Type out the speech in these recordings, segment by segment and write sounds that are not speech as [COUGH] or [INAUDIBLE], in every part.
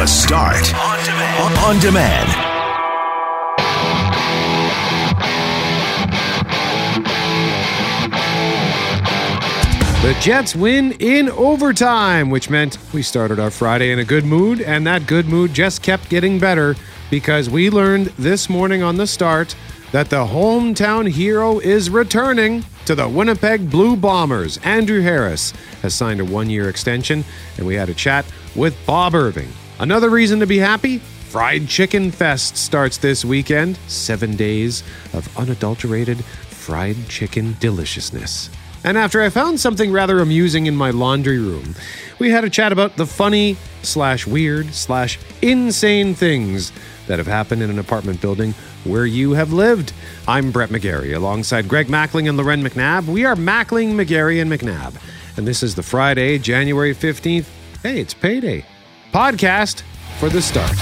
The Start on demand. On demand. The Jets win in overtime, which meant we started our Friday in a good mood, and that good mood just kept getting better because we learned this morning on the start that the hometown hero is returning to the Winnipeg Blue Bombers. Andrew Harris has signed a one year extension, and we had a chat with Bob Irving. Another reason to be happy Fried Chicken Fest starts this weekend. Seven days of unadulterated fried chicken deliciousness. And after I found something rather amusing in my laundry room, we had a chat about the funny slash weird slash insane things that have happened in an apartment building where you have lived. I'm Brett McGarry alongside Greg Mackling and Loren McNabb. We are Mackling, McGarry, and McNabb. And this is the Friday, January 15th. Hey, it's payday. Podcast for the start.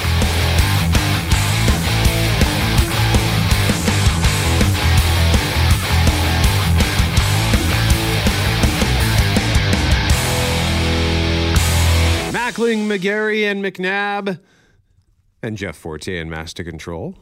Mackling, McGarry, and McNabb, and Jeff Forte and Master Control.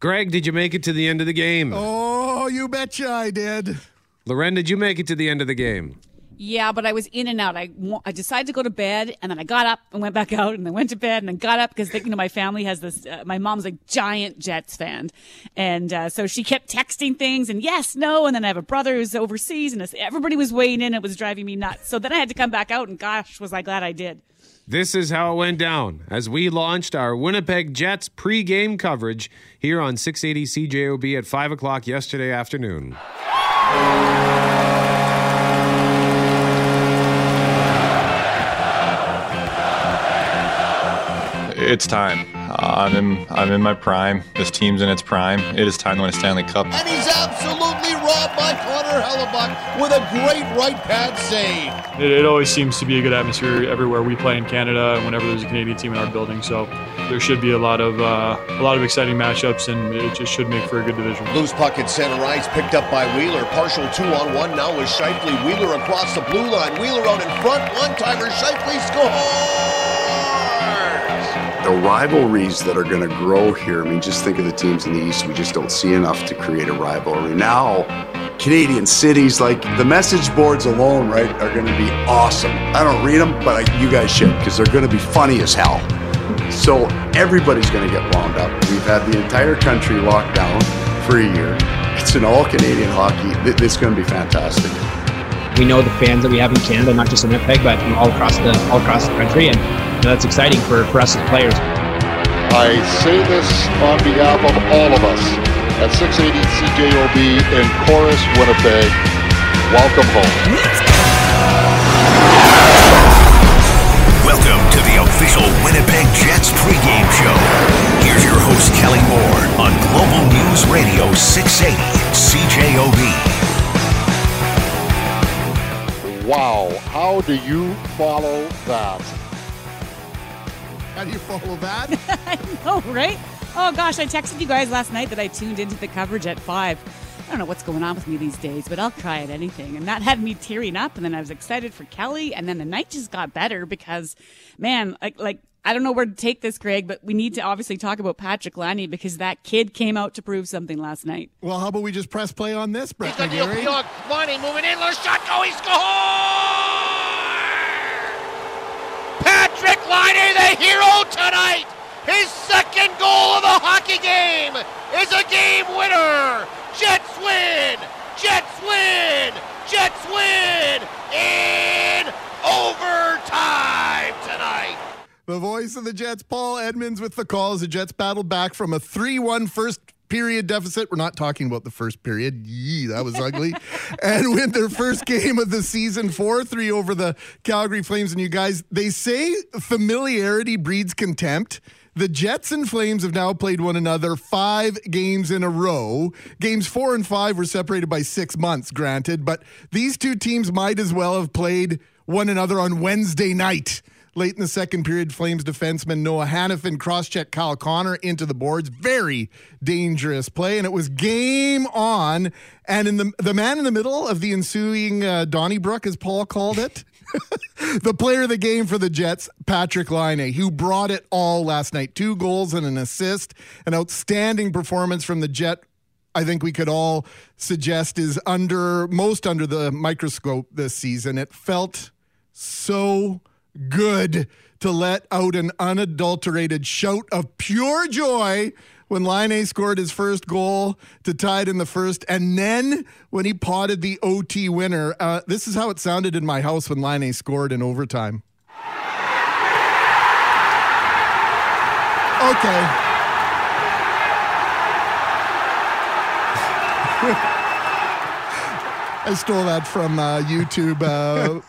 Greg, did you make it to the end of the game? Oh, you betcha I did. Loren, did you make it to the end of the game? Yeah, but I was in and out. I, I decided to go to bed, and then I got up and went back out, and then went to bed, and then got up because you know my family has this. Uh, my mom's a giant Jets fan, and uh, so she kept texting things and yes, no, and then I have a brother who's overseas, and everybody was weighing in. And it was driving me nuts. So then I had to come back out, and gosh, was I glad I did. This is how it went down as we launched our Winnipeg Jets pre-game coverage here on 680 CJOB at 5 o'clock yesterday afternoon. It's time. Uh, I'm in. I'm in my prime. This team's in its prime. It is time to win a Stanley Cup. And he's absolutely robbed by Connor Hellebuyck with a great right pad save. It, it always seems to be a good atmosphere everywhere we play in Canada and whenever there's a Canadian team in our building. So there should be a lot of uh, a lot of exciting matchups, and it just should make for a good division. Loose puck at center ice, picked up by Wheeler. Partial two on one now with Scheifele. Wheeler across the blue line. Wheeler out in front. One timer. Scheifele scores! The rivalries that are going to grow here. I mean, just think of the teams in the East. We just don't see enough to create a rivalry. Now, Canadian cities, like the message boards alone, right, are going to be awesome. I don't read them, but I, you guys should because they're going to be funny as hell. So everybody's going to get wound up. We've had the entire country locked down for a year. It's an all Canadian hockey. It's going to be fantastic. we know the fans that we have in Canada, not just in Winnipeg, but all across the all across the country, and that's exciting for, for us as players. I say this on behalf of all of us at 680 CJOB in Corus, Winnipeg. Welcome home. Welcome to the official Winnipeg Jets pregame show. Here's your host, Kelly Moore, on Global News Radio 680 CJOB. Wow, how do you follow that? How do you follow that? [LAUGHS] I know, right? Oh gosh, I texted you guys last night that I tuned into the coverage at five. I don't know what's going on with me these days, but I'll cry at anything. And that had me tearing up. And then I was excited for Kelly. And then the night just got better because, man, like, like I don't know where to take this, Greg, but we need to obviously talk about Patrick Laine because that kid came out to prove something last night. well, how about we just press play on this, Brett He's got the McGarry? Young Money moving in. Little shot. Oh, he scored! Patrick Laine, the hero tonight. His second goal of the hockey game is a game winner. Jets win. Jets win. Jets win in overtime tonight. The voice of the Jets, Paul Edmonds, with the call as the Jets battled back from a 3 1 first period deficit. We're not talking about the first period. Yee, that was ugly. [LAUGHS] and win their first game of the season 4 3 over the Calgary Flames. And you guys, they say familiarity breeds contempt. The Jets and Flames have now played one another five games in a row. Games four and five were separated by six months, granted, but these two teams might as well have played one another on Wednesday night. Late in the second period, Flames defenseman Noah Hanifin cross-checked Kyle Connor into the boards. Very dangerous play, and it was game on. And in the the man in the middle of the ensuing uh, Donnybrook, as Paul called it, [LAUGHS] the player of the game for the Jets, Patrick Laine, who brought it all last night. Two goals and an assist, an outstanding performance from the Jet. I think we could all suggest is under most under the microscope this season. It felt so good to let out an unadulterated shout of pure joy when Laine scored his first goal to tie it in the first, and then when he potted the OT winner. Uh, this is how it sounded in my house when Laine scored in overtime. Okay. [LAUGHS] I stole that from uh, YouTube. Uh,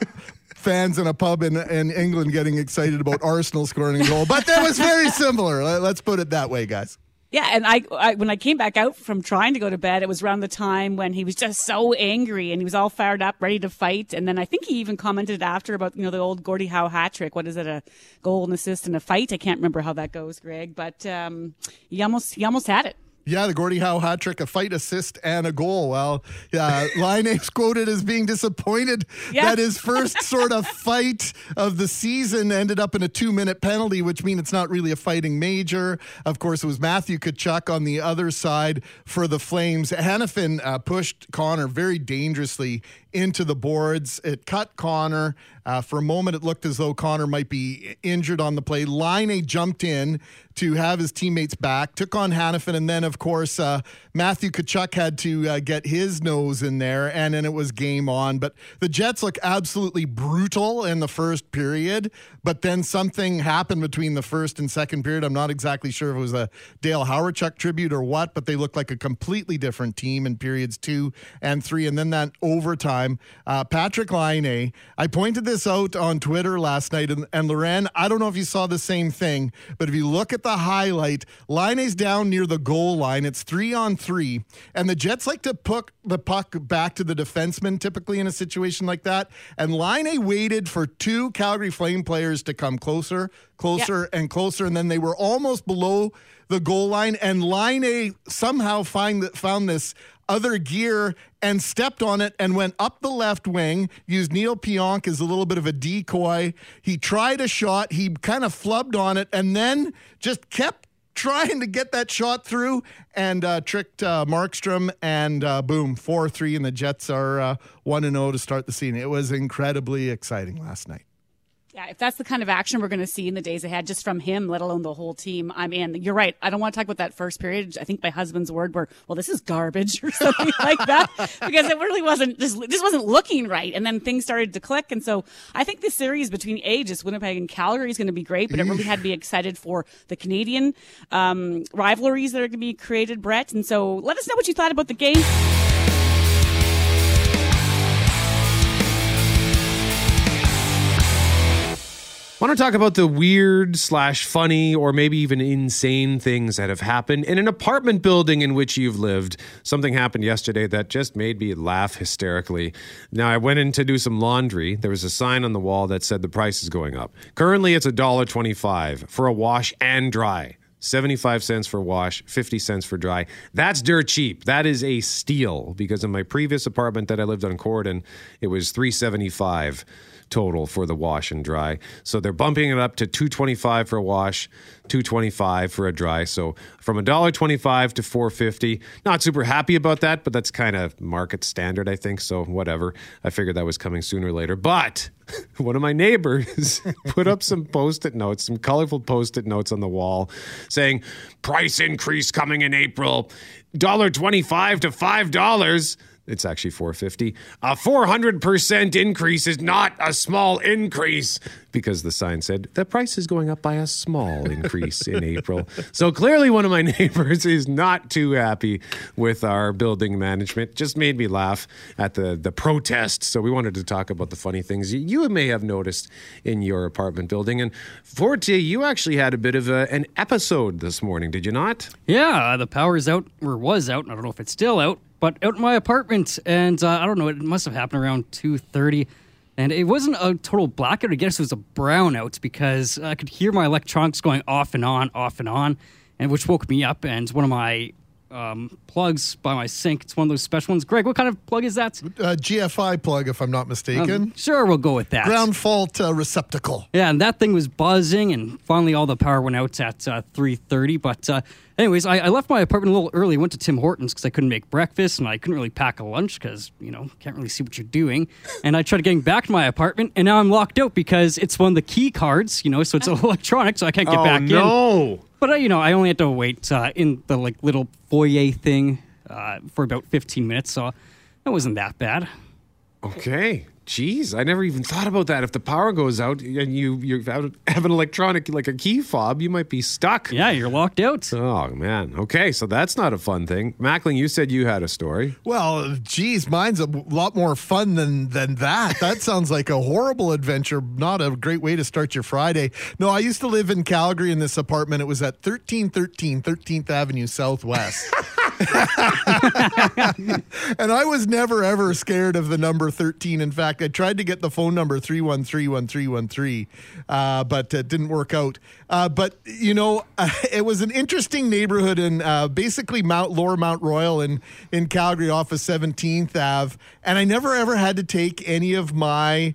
fans in a pub in, in England getting excited about Arsenal scoring a goal, but that was very similar. Let's put it that way, guys. Yeah, and I, I, when I came back out from trying to go to bed, it was around the time when he was just so angry and he was all fired up, ready to fight. And then I think he even commented after about you know the old Gordie Howe hat trick. What is it? A goal and assist and a fight? I can't remember how that goes, Greg, but um, he almost he almost had it. Yeah, the Gordie Howe hat trick, a fight assist, and a goal. Well, yeah, [LAUGHS] Laine's quoted as being disappointed yeah. that his first [LAUGHS] sort of fight of the season ended up in a two minute penalty, which means it's not really a fighting major. Of course, it was Matthew Tkachuk on the other side for the Flames. Hanifin uh, pushed Connor very dangerously into the boards. It cut Connor. Uh, for a moment, it looked as though Connor might be injured on the play. Laine jumped in to have his teammates back, took on Hanifin, and then, of course, uh, Matthew Tkachuk had to uh, get his nose in there, and then it was game on. But the Jets look absolutely brutal in the first period, but then something happened between the first and second period. I'm not exactly sure if it was a Dale Hawerchuk tribute or what, but they looked like a completely different team in periods two and three. And then that overtime, uh, Patrick Laine, I pointed this out on Twitter last night, and, and Loren, I don't know if you saw the same thing, but if you look at the highlight, Laine's down near the goal line. It's three on three, and the Jets like to put the puck back to the defenseman typically in a situation like that. And Laine waited for two Calgary Flame players to come closer, closer, yep. and closer, and then they were almost below the goal line. And Laine somehow find found this other gear and stepped on it and went up the left wing, used Neal Pionk as a little bit of a decoy. He tried a shot, he kind of flubbed on it, and then just kept trying to get that shot through and uh, tricked uh, Markstrom, and uh, boom, 4 3, and the Jets are 1 0 to start the season. It was incredibly exciting last night. Yeah, if that's the kind of action we're going to see in the days ahead, just from him, let alone the whole team, I'm in. You're right. I don't want to talk about that first period. I think my husband's word were, "Well, this is garbage" [LAUGHS] or something [LAUGHS] like that, because it really wasn't just this wasn't looking right. And then things started to click. And so I think the series between Aegis, Winnipeg, and Calgary is going to be great. But it really had to be excited for the Canadian um, rivalries that are going to be created, Brett. And so let us know what you thought about the game. Want to talk about the weird slash funny or maybe even insane things that have happened in an apartment building in which you've lived. Something happened yesterday that just made me laugh hysterically. Now I went in to do some laundry. There was a sign on the wall that said the price is going up. Currently it's a dollar twenty-five for a wash and dry. 75 cents for wash, 50 cents for dry. That's dirt cheap. That is a steal because in my previous apartment that I lived on Corydon, it was 375 total for the wash and dry. So they're bumping it up to 225 for a wash, 225 for a dry. So from $1.25 to 450. Not super happy about that, but that's kind of market standard, I think. So whatever. I figured that was coming sooner or later. But [LAUGHS] one of my neighbors [LAUGHS] put up some post-it notes, some colorful post-it notes on the wall saying price increase coming in April, $1.25 to $5 it's actually 450. A 400% increase is not a small increase because the sign said the price is going up by a small increase in [LAUGHS] April. So clearly one of my [LAUGHS] neighbors is not too happy with our building management. Just made me laugh at the the protest. So we wanted to talk about the funny things you may have noticed in your apartment building and Forte, you actually had a bit of a, an episode this morning, did you not? Yeah, the power is out or was out. I don't know if it's still out but out in my apartment, and uh, I don't know, it must have happened around two thirty, and it wasn't a total blackout. I guess it was a brownout because I could hear my electronics going off and on, off and on, and which woke me up. And one of my um, plugs by my sink. It's one of those special ones. Greg, what kind of plug is that? Uh, GFI plug, if I'm not mistaken. Um, sure, we'll go with that. Ground fault uh, receptacle. Yeah, and that thing was buzzing, and finally all the power went out at uh, 3.30. But uh, anyways, I, I left my apartment a little early, went to Tim Hortons because I couldn't make breakfast, and I couldn't really pack a lunch because, you know, can't really see what you're doing. And I tried getting back to my apartment, and now I'm locked out because it's one of the key cards, you know, so it's electronic, so I can't get oh, back in. no. But uh, you know, I only had to wait uh, in the like little foyer thing uh, for about 15 minutes, so it wasn't that bad. Okay. Jeez, I never even thought about that. If the power goes out and you you have have an electronic like a key fob, you might be stuck. Yeah, you're locked out. Oh man. Okay, so that's not a fun thing. Mackling, you said you had a story. Well, geez, mine's a lot more fun than than that. [LAUGHS] That sounds like a horrible adventure. Not a great way to start your Friday. No, I used to live in Calgary in this apartment. It was at 1313 13th Avenue Southwest. [LAUGHS] [LAUGHS] and I was never ever scared of the number 13. In fact, I tried to get the phone number 3131313, uh, but it didn't work out. Uh, but, you know, uh, [LAUGHS] it was an interesting neighborhood in uh, basically Mount Lower Mount Royal in, in Calgary off of 17th Ave. And I never ever had to take any of my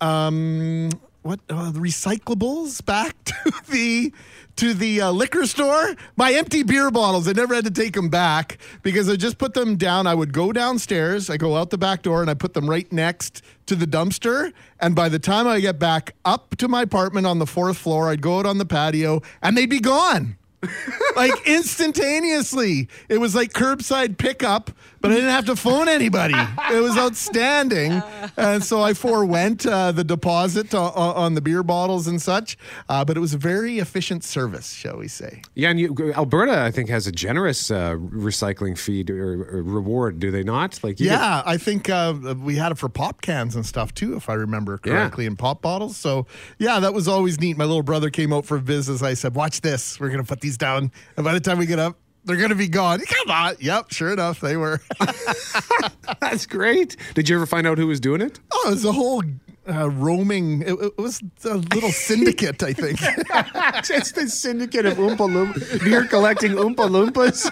um, what uh, recyclables back [LAUGHS] to the to the uh, liquor store. My empty beer bottles, I never had to take them back because I just put them down. I would go downstairs, I go out the back door, and I put them right next to the dumpster. And by the time I get back up to my apartment on the fourth floor, I'd go out on the patio, and they'd be gone. [LAUGHS] like instantaneously. It was like curbside pickup, but I didn't have to phone anybody. It was outstanding. [LAUGHS] And so I forewent uh, the deposit on, on the beer bottles and such. Uh, but it was a very efficient service, shall we say. Yeah, and you, Alberta, I think, has a generous uh, recycling fee or, or, reward, do they not? Like, yeah, get... I think uh, we had it for pop cans and stuff too, if I remember correctly, yeah. in pop bottles. So yeah, that was always neat. My little brother came out for business. I said, "Watch this. We're gonna put these down, and by the time we get up, they're going to be gone. Come on. Yep, sure enough, they were. [LAUGHS] That's great. Did you ever find out who was doing it? Oh, it was a whole uh, roaming. It, it, was a little [LAUGHS] syndicate, I think. [LAUGHS] it's the syndicate of Oompa Loompas. Beer collecting Oompa Loompas.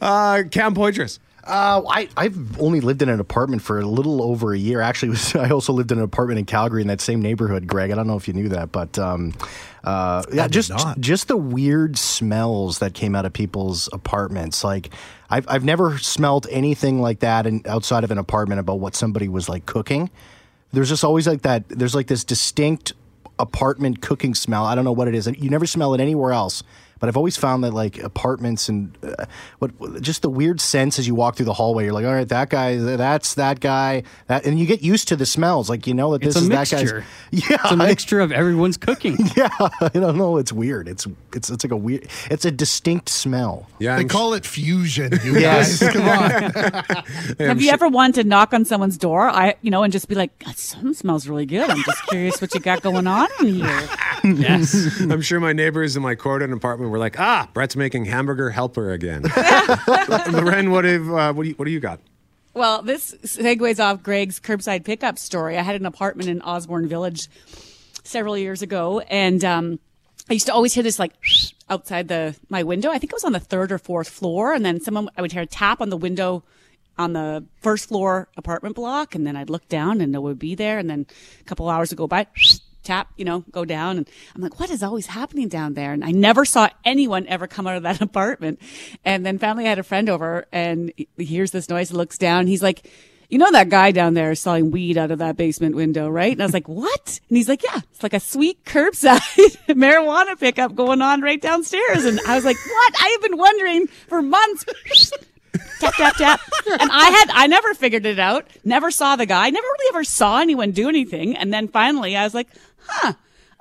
uh, Cam Poitras. Uh, I I've only lived in an apartment for a little over a year. Actually, [LAUGHS] was, I also lived in an apartment in Calgary in that same neighborhood, Greg. I don't know if you knew that, but um, uh, yeah, just not. just the weird smells that came out of people's apartments. Like I've I've never smelled anything like that in, outside of an apartment about what somebody was like cooking. There's just always like that. There's like this distinct apartment cooking smell. I don't know what it is. You never smell it anywhere else but I've always found that like apartments and uh, what just the weird sense as you walk through the hallway, you're like, all right, that guy, that's that guy, that, and you get used to the smells. Like you know that this it's is mixture. that guy's. [LAUGHS] Yeah, it's a mixture of everyone's cooking. [LAUGHS] yeah, I don't know. It's weird. It's it's it's like a weird. It's a distinct smell. Yeah, they I'm call sh- it fusion. You [LAUGHS] yes, come on. Have you ever wanted to knock on someone's door? I, you know, and just be like, "Something smells really good." I'm just curious what you got going on in here. yes, I'm sure my neighbors in my Corydon apartment were like, ah, Brett's making hamburger helper again. [LAUGHS] [LAUGHS] Loren, what have uh, what do you, what do you got? Well, this segues off Greg's curbside pickup story. I had an apartment in Osborne Village several years ago, and um, I used to always hear this like [SNIFFS] outside the my window. I think it was on the third or fourth floor, and then someone I would hear a tap on the window on the first floor apartment block, and then I'd look down and no one would be there, and then a couple hours would go by [SNIFFS] tap, you know, go down. And I'm like, what is always happening down there? And I never saw anyone ever come out of that [LAUGHS] apartment. And then finally I had a friend over and he hears this noise looks down. He's like, you know that guy down there selling weed out of that basement window, right? And I was like, what? And he's like, yeah, it's like a sweet curbside [LAUGHS] marijuana pickup going on right downstairs. And I was like, what? I have been wondering for months [LAUGHS] tap tap tap and i had i never figured it out never saw the guy never really ever saw anyone do anything and then finally i was like huh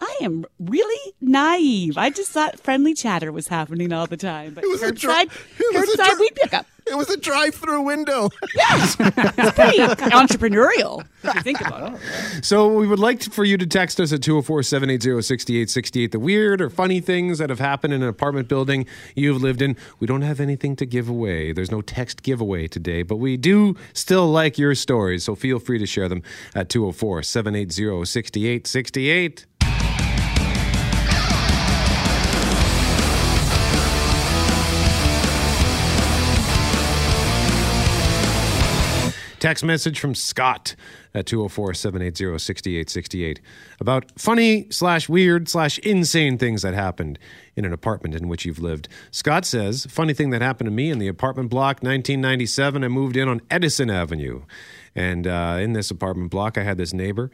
I am really naive. I just thought friendly chatter was happening all the time. But it was curbside, a dri- curbside weed pickup. It was a drive-through window. Yes, [LAUGHS] it's pretty entrepreneurial if you think about it. So we would like for you to text us at 204-780-6868 the weird or funny things that have happened in an apartment building you've lived in. We don't have anything to give away. There's no text giveaway today, but we do still like your stories, so feel free to share them at 204-780-6868. Text message from Scott at 204 780 6868 about funny slash weird slash insane things that happened in an apartment in which you've lived. Scott says, funny thing that happened to me in the apartment block 1997, I moved in on Edison Avenue. And uh, in this apartment block, I had this neighbor.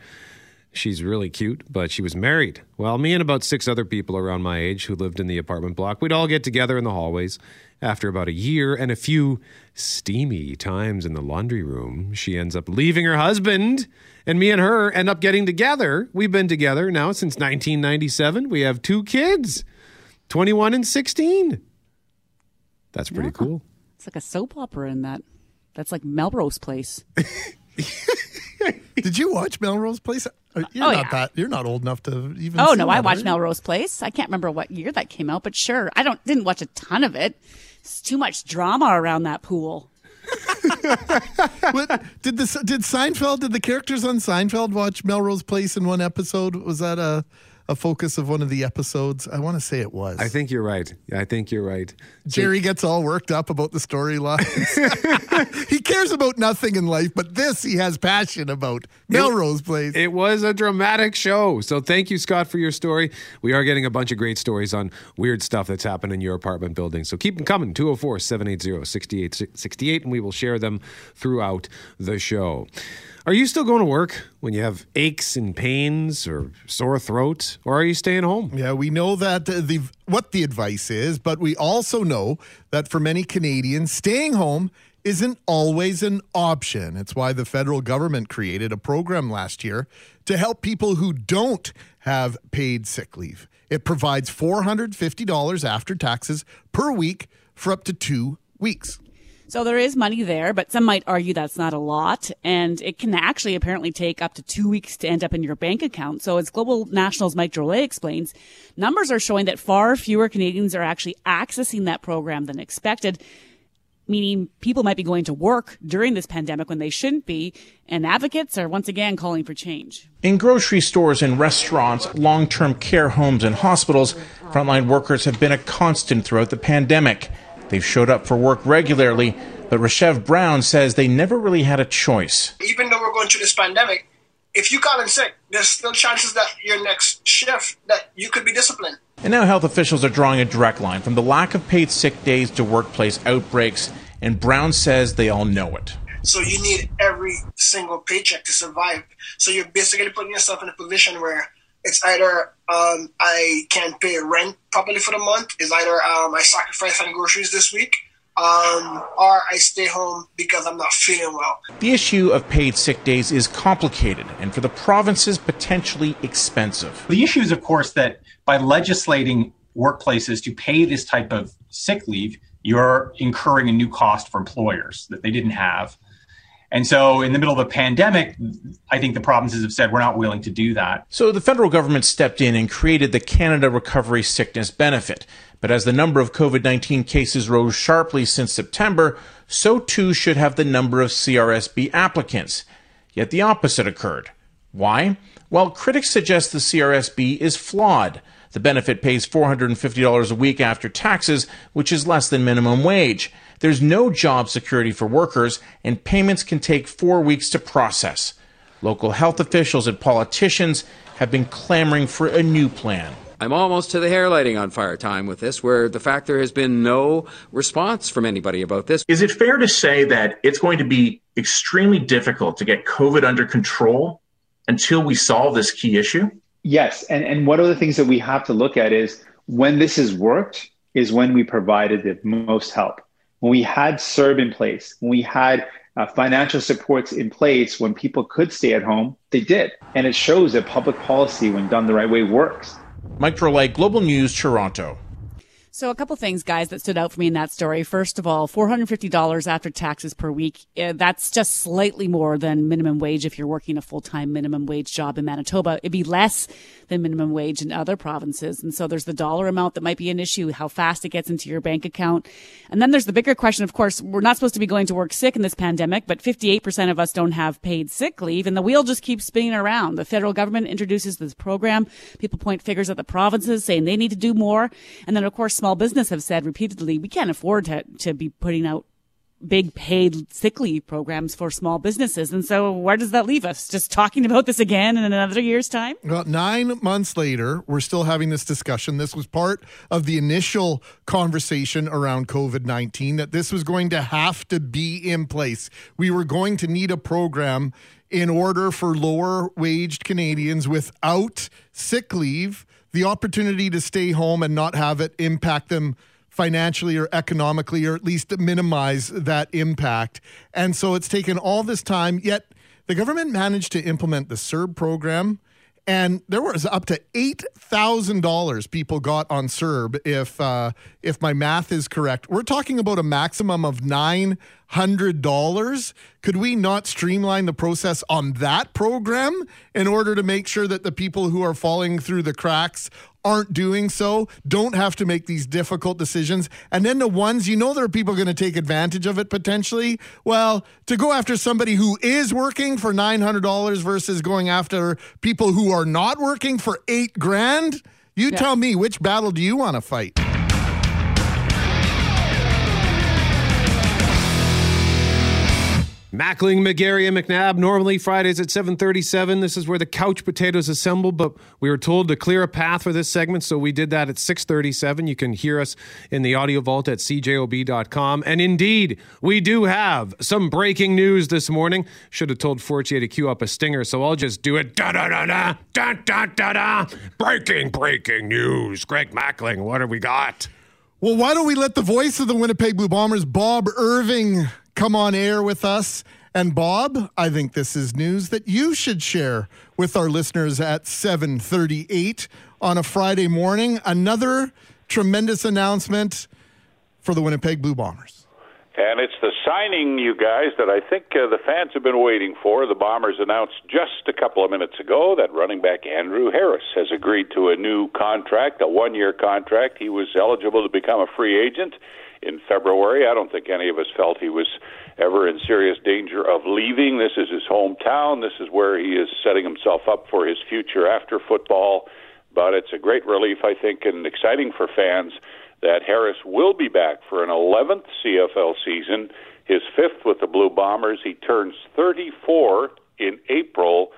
She's really cute, but she was married. Well, me and about six other people around my age who lived in the apartment block, we'd all get together in the hallways. After about a year and a few steamy times in the laundry room, she ends up leaving her husband, and me and her end up getting together. We've been together now since 1997. We have two kids 21 and 16. That's pretty cool. It's like a soap opera in that. That's like Melrose Place. [LAUGHS] [LAUGHS] Did you watch Melrose Place? Uh, You're Oh, not yeah. that. You're not old enough to even. Oh no, I watched? Melrose Place. I can't remember what year that came out, but sure, I don't didn't watch a ton of it. It's too much drama around that pool. What, did the did Seinfeld? Did the characters on Seinfeld watch Melrose Place in one episode? Was that a a focus of one of the episodes? I want to say it was. I think you're right. I think you're right. Jerry gets all worked up about the storylines. [LAUGHS] he cares about nothing in life, but this he has passion about. Melrose Place. It was a dramatic show. So thank you, Scott, for your story. We are getting a bunch of great stories on weird stuff that's happened in your apartment building. So keep them coming 204 780 6868, and we will share them throughout the show. Are you still going to work when you have aches and pains or sore throat, or are you staying home? Yeah, we know that the what the advice is, but we also know that for many Canadians, staying home isn't always an option. It's why the federal government created a program last year to help people who don't have paid sick leave. It provides $450 after taxes per week for up to 2 weeks. So there is money there, but some might argue that's not a lot. And it can actually apparently take up to two weeks to end up in your bank account. So as Global Nationals Mike Drolet explains, numbers are showing that far fewer Canadians are actually accessing that program than expected. Meaning people might be going to work during this pandemic when they shouldn't be. And advocates are once again calling for change. In grocery stores and restaurants, long term care homes, and hospitals, frontline workers have been a constant throughout the pandemic. They've showed up for work regularly, but Rashev Brown says they never really had a choice. even though we're going through this pandemic, if you call in sick, there's still chances that your next shift that you could be disciplined. And now health officials are drawing a direct line from the lack of paid sick days to workplace outbreaks, and Brown says they all know it. So you need every single paycheck to survive. So you're basically putting yourself in a position where it's either um, I can't pay rent properly for the month, is either um, I sacrifice on groceries this week, um, or I stay home because I'm not feeling well. The issue of paid sick days is complicated and for the provinces potentially expensive. The issue is, of course, that by legislating workplaces to pay this type of sick leave, you're incurring a new cost for employers that they didn't have. And so, in the middle of a pandemic, I think the provinces have said we're not willing to do that. So the federal government stepped in and created the Canada Recovery Sickness Benefit. But as the number of COVID 19 cases rose sharply since September, so too should have the number of CRSB applicants. Yet the opposite occurred. Why? Well, critics suggest the CRSB is flawed. The benefit pays $450 a week after taxes, which is less than minimum wage. There's no job security for workers, and payments can take four weeks to process. Local health officials and politicians have been clamoring for a new plan. I'm almost to the hair lighting on fire time with this, where the fact there has been no response from anybody about this. Is it fair to say that it's going to be extremely difficult to get COVID under control until we solve this key issue? Yes, and and one of the things that we have to look at is when this has worked is when we provided the most help. When we had CERB in place, when we had uh, financial supports in place, when people could stay at home, they did, and it shows that public policy, when done the right way, works. Mike Drolet, Global News, Toronto. So a couple things, guys, that stood out for me in that story. First of all, $450 after taxes per week. Uh, that's just slightly more than minimum wage if you're working a full-time minimum wage job in Manitoba. It'd be less than minimum wage in other provinces. And so there's the dollar amount that might be an issue, how fast it gets into your bank account. And then there's the bigger question. Of course, we're not supposed to be going to work sick in this pandemic, but 58% of us don't have paid sick leave and the wheel just keeps spinning around. The federal government introduces this program. People point fingers at the provinces saying they need to do more. And then, of course, small business have said repeatedly, we can't afford to, to be putting out big paid sick leave programs for small businesses. And so where does that leave us? Just talking about this again in another year's time? Well, nine months later, we're still having this discussion. This was part of the initial conversation around COVID 19 that this was going to have to be in place. We were going to need a program in order for lower waged Canadians without sick leave the opportunity to stay home and not have it impact them financially or economically, or at least minimize that impact. And so it's taken all this time, yet the government managed to implement the CERB program. And there was up to eight thousand dollars people got on CERB, if uh, if my math is correct. We're talking about a maximum of nine hundred dollars. Could we not streamline the process on that program in order to make sure that the people who are falling through the cracks aren't doing so, don't have to make these difficult decisions. And then the ones you know there are people going to take advantage of it potentially. Well, to go after somebody who is working for $900 versus going after people who are not working for 8 grand, you yeah. tell me which battle do you want to fight? Mackling, McGarry, and McNabb. Normally Fridays at 7:37. This is where the couch potatoes assemble, but we were told to clear a path for this segment, so we did that at 6:37. You can hear us in the audio vault at cjob.com. And indeed, we do have some breaking news this morning. Should have told Fortier to cue up a stinger, so I'll just do it. Da da da da da da da da. Breaking, breaking news. Greg Mackling, what have we got? Well, why don't we let the voice of the Winnipeg Blue Bombers, Bob Irving, come on air with us. And Bob, I think this is news that you should share with our listeners at 7:38 on a Friday morning. Another tremendous announcement for the Winnipeg Blue Bombers. And it's the signing, you guys, that I think uh, the fans have been waiting for. The Bombers announced just a couple of minutes ago that running back Andrew Harris has agreed to a new contract, a one year contract. He was eligible to become a free agent in February. I don't think any of us felt he was ever in serious danger of leaving. This is his hometown. This is where he is setting himself up for his future after football. But it's a great relief, I think, and exciting for fans that Harris will be back for an 11th CFL season, his fifth with the Blue Bombers. He turns 34 in April,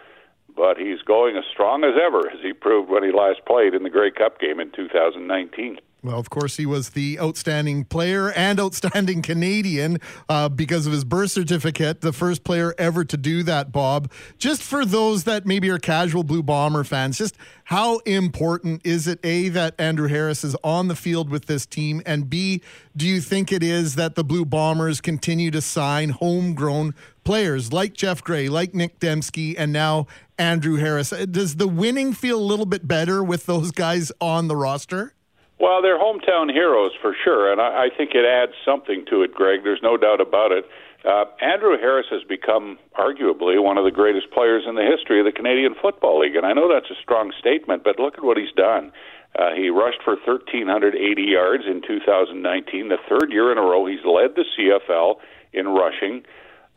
but he's going as strong as ever, as he proved when he last played in the Grey Cup game in 2019. Well, of course, he was the outstanding player and outstanding Canadian uh, because of his birth certificate, the first player ever to do that, Bob. Just for those that maybe are casual Blue Bomber fans, just how important is it, A, that Andrew Harris is on the field with this team, and B, do you think it is that the Blue Bombers continue to sign homegrown players like Geoff Gray, like Nick Demski, and now Andrew Harris? Does the winning feel a little bit better with those guys on the roster? Well, they're hometown heroes for sure, and I, I think it adds something to it, Greg. There's no doubt about it. Uh, Andrew Harris has become arguably one of the greatest players in the history of the Canadian Football League, and I know that's a strong statement, but look at what he's done. Uh, he rushed for 1,380 yards in 2019, the third year in a row he's led the CFL in rushing.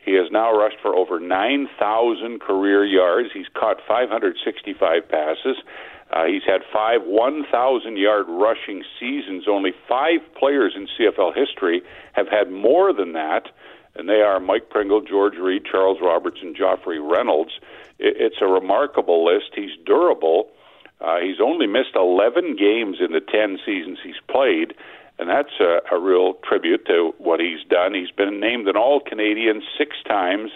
He has now rushed for over 9,000 career yards. He's caught 565 passes. Uh, he's had five 1,000 yard rushing seasons. Only five players in CFL history have had more than that, and they are Mike Pringle, George Reed, Charles Roberts, and Joffrey Reynolds. It, it's a remarkable list. He's durable. Uh, he's only missed 11 games in the 10 seasons he's played, and that's a, a real tribute to what he's done. He's been named an All Canadian six times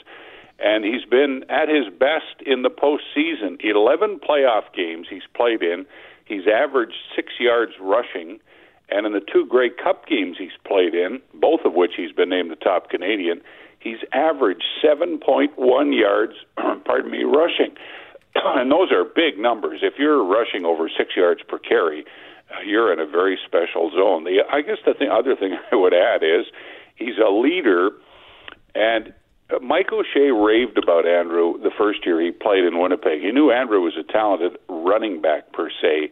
and he's been at his best in the postseason. 11 playoff games he's played in. He's averaged six yards rushing, and in the two Grey Cup games he's played in, both of which he's been named the top Canadian, he's averaged 7.1 yards, [CLEARS THROAT] pardon me, rushing. [CLEARS THROAT] and those are big numbers. If you're rushing over six yards per carry, you're in a very special zone. The, I guess the thing, other thing [LAUGHS] I would add is he's a leader, and uh, Mike O'Shea raved about Andrew the first year he played in Winnipeg. He knew Andrew was a talented running back per se,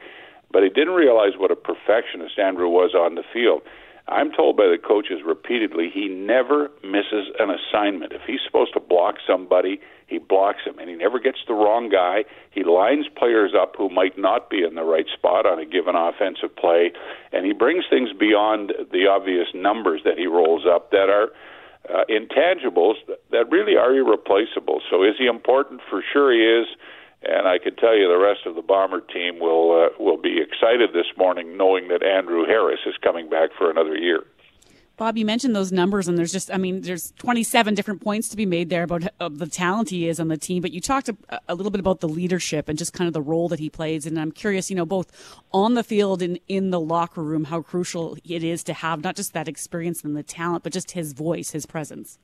but he didn't realize what a perfectionist Andrew was on the field. I'm told by the coaches repeatedly he never misses an assignment. If he's supposed to block somebody, he blocks him, and he never gets the wrong guy. He lines players up who might not be in the right spot on a given offensive play, and he brings things beyond the obvious numbers that he rolls up that are uh, intangibles that really are irreplaceable. So is he important? For sure he is. And I can tell you, the rest of the bomber team will uh, will be excited this morning, knowing that Andrew Harris is coming back for another year. Bob, you mentioned those numbers, and there's just, I mean, there's 27 different points to be made there about uh, the talent he is on the team. But you talked a, a, little bit about the leadership and just kind of the role that he plays. And I'm curious, you know, both on the field and in the locker room, how crucial it is to have not just that experience and the talent, but just his voice, his presence.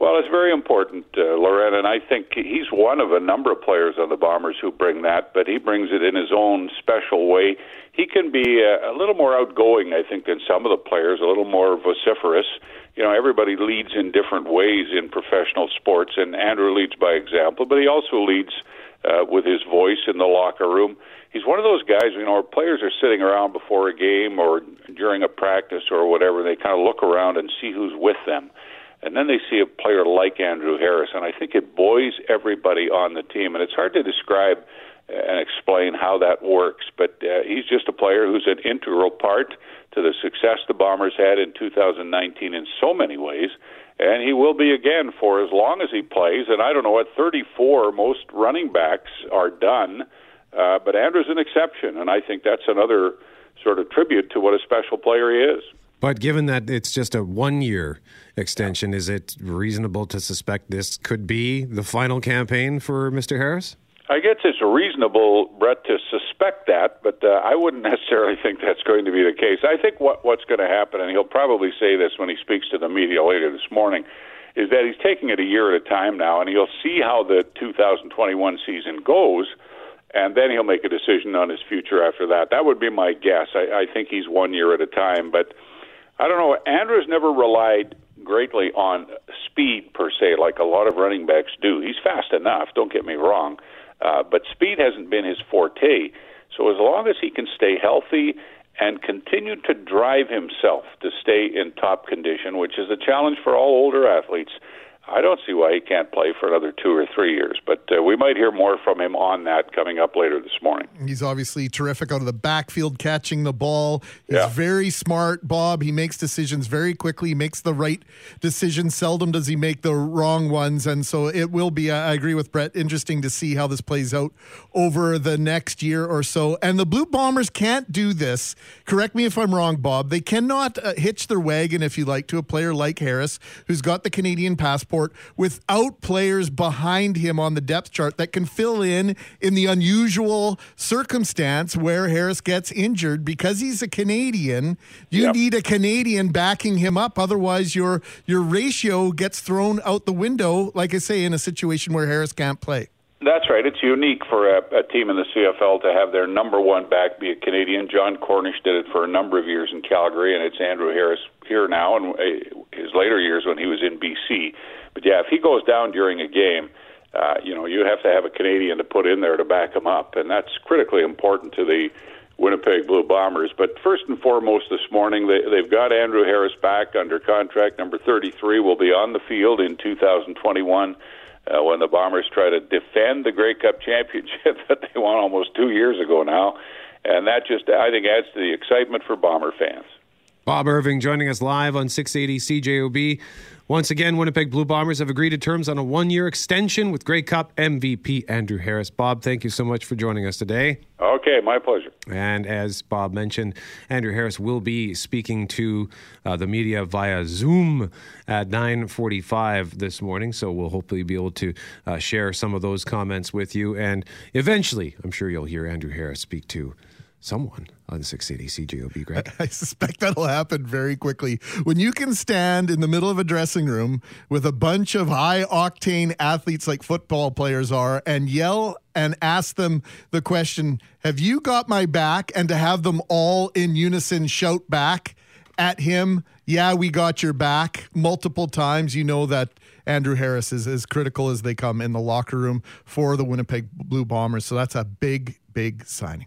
Well, it's very important, uh, Loretta, and I think he's one of a number of players on the Bombers who bring that, but he brings it in his own special way. He can be a, a little more outgoing, I think, than some of the players, a little more vociferous. You know, everybody leads in different ways in professional sports, and Andrew leads by example, but he also leads uh, with his voice in the locker room. He's one of those guys, you know, players are sitting around before a game or during a practice or whatever, they kind of look around and see who's with them and then they see a player like Andrew Harris, and I think it buoys everybody on the team. And it's hard to describe and explain how that works, but uh, he's just a player who's an integral part to the success the Bombers had in 2019 in so many ways. And he will be again for as long as he plays. And I don't know, at 34, most running backs are done. Uh, but Andrew's an exception, and I think that's another sort of tribute to what a special player he is. But given that it's just a one year extension, is it reasonable to suspect this could be the final campaign for Mr. Harris? I guess it's reasonable, Brett, to suspect that, but uh, I wouldn't [LAUGHS] necessarily think that's going to be the case. I think what, what's going to happen, and he'll probably say this when he speaks to the media later this morning, is that he's taking it a year at a time now, and he'll see how the 2021 season goes, and then he'll make a decision on his future after that. That would be my guess. I, I think he's one year at a time, but I don't know. Andrews never relied greatly on speed per se, like a lot of running backs do. He's fast enough. Don't get me wrong, uh, but speed hasn't been his forte. So as long as he can stay healthy and continue to drive himself to stay in top condition, which is a challenge for all older athletes, I don't see why he can't play for another two or three years, but uh, we might hear more from him on that coming up later this morning. He's obviously terrific out of the backfield catching the ball. He's yeah. very smart, Bob. He makes decisions very quickly, he makes the right decisions. Seldom does he make the wrong ones. And so it will be, I agree with Brett, interesting to see how this plays out over the next year or so. And the Blue Bombers can't do this. Correct me if I'm wrong, Bob. They cannot uh, hitch their wagon, if you like, to a player like Harris, who's got the Canadian passport without players behind him on the depth chart that can fill in in the unusual circumstance where Harris gets injured because he's a Canadian. You yep. need a Canadian backing him up, otherwise your your ratio gets thrown out the window. Like I say, in a situation where Harris can't play. That's right. It's unique for a, a, team in the CFL to have their number one back be a Canadian. Jon Cornish did it for a number of years in Calgary, and it's Andrew Harris here now, and uh, his later years when he was in BC. But yeah, if he goes down during a game, uh, you know, you have to have a Canadian to put in there to back him up, and that's critically important to the Winnipeg Blue Bombers. But first and foremost, this morning they, they've got Andrew Harris back under contract. Number 33 will be on the field in 2021. Uh, when the Bombers try to defend the Grey Cup championship [LAUGHS] that they won almost two years ago now, and that just I think adds to the excitement for Bomber fans. Bob Irving joining us live on 680 CJOB. Once again, Winnipeg Blue Bombers have agreed to terms on a one year extension with Grey Cup MVP Andrew Harris. Bob, thank you so much for joining us today. Okay, my pleasure. And as Bob mentioned, Andrew Harris will be speaking to uh, the media via Zoom at 9:45 this morning. So we'll hopefully be able to uh, share some of those comments with you. And eventually, I'm sure you'll hear Andrew Harris speak to someone on 680 CJOB, Greg. [LAUGHS] I suspect that'll happen very quickly. When you can stand in the middle of a dressing room with a bunch of high octane athletes like football players are and yell and ask them the question, Have you got my back? And to have them all in unison shout back at him, Yeah, we got your back multiple times, you know that. Andrew Harris is as critical as they come in the locker room for the Winnipeg Blue Bombers. So that's a big, big signing.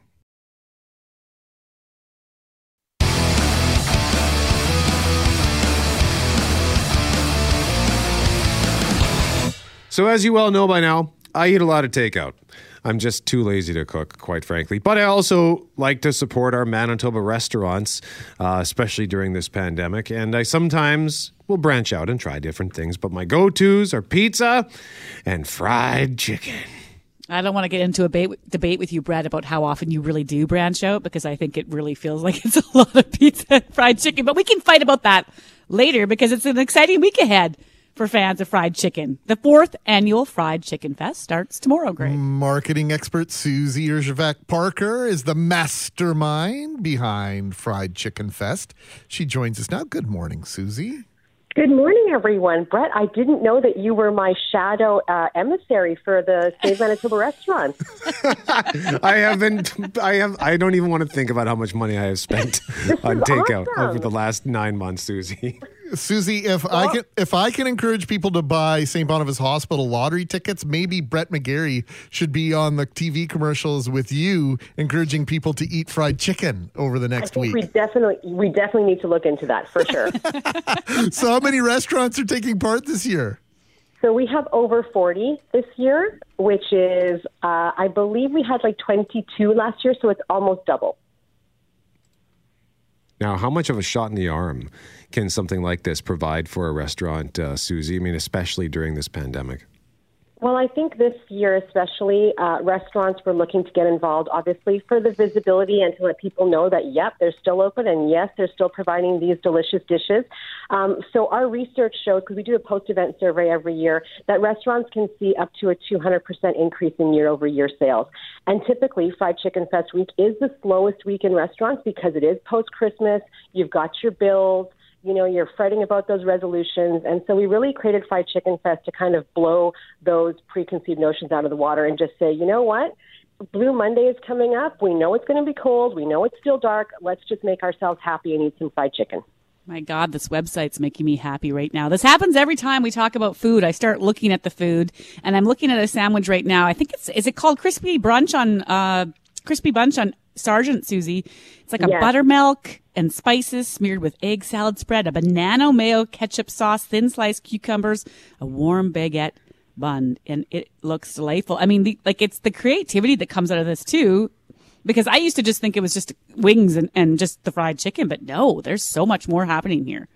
So, as you well know by now, I eat a lot of takeout. I'm just too lazy to cook, quite frankly. But I also like to support our Manitoba restaurants, uh, especially during this pandemic. And I sometimes will branch out and try different things. But my go tos are pizza and fried chicken. I don't want to get into a debate, debate with you, Brad, about how often you really do branch out because I think it really feels like [LAUGHS] it's a lot of pizza and fried chicken. But we can fight about that later because it's an exciting week ahead for fans of fried chicken. The fourth annual Fried Chicken Fest starts tomorrow, Greg. Marketing expert Susie Erjavec Parker is the mastermind behind Fried Chicken Fest. She joins us now. Good morning, Susie. Good morning, everyone. Brett, I didn't know that you were my shadow uh, emissary for the Save Manitoba restaurant. [LAUGHS] I haven't. I have. I don't even want to think about how much money I have spent [LAUGHS] on takeout awesome. over the last nine months, Susie. Susie, if I can if I can encourage people to buy St. Boniface Hospital lottery tickets, maybe Brett McGarry should be on the TV commercials with you, encouraging people to eat fried chicken over the I next think week. we definitely we definitely need to look into that for sure. [LAUGHS] [LAUGHS] so, how many restaurants are taking part this year? so we have over 40 this year, which is uh, I believe we had like 22 last year, so it's almost double. Now, how much of a shot in the arm can something like this provide for a restaurant, uh, Susie? I mean, especially during this pandemic. Well, I think this year, especially, uh, restaurants were looking to get involved, obviously, for the visibility and to let people know that, yep, they're still open and yes, they're still providing these delicious dishes. Um, so, our research shows, because we do a post event survey every year, that restaurants can see up to a 200% increase in year over year sales. And typically, Fried Chicken Fest week is the slowest week in restaurants because it is post Christmas. You've got your bills you know, you're fretting about those resolutions. And so we really created Fried Chicken Fest to kind of blow those preconceived notions out of the water and just say, you know what? Blue Monday is coming up. We know it's going to be cold. We know it's still dark. Let's just make ourselves happy and eat some fried chicken. My God, this website's making me happy right now. This happens every time we talk about food. I start looking at the food, and I'm looking at a sandwich right now. I think it's is it called crispy brunch on uh, crispy bunch on Sergeant Susie. It's like a Yes. buttermilk and spices smeared with egg salad spread, a banana mayo ketchup sauce, thin sliced cucumbers, a warm baguette bun, and it looks delightful. I mean, the, like it's the creativity that comes out of this too. Because I used to just think it was just wings and, and just the fried chicken, but no, there's so much more happening here.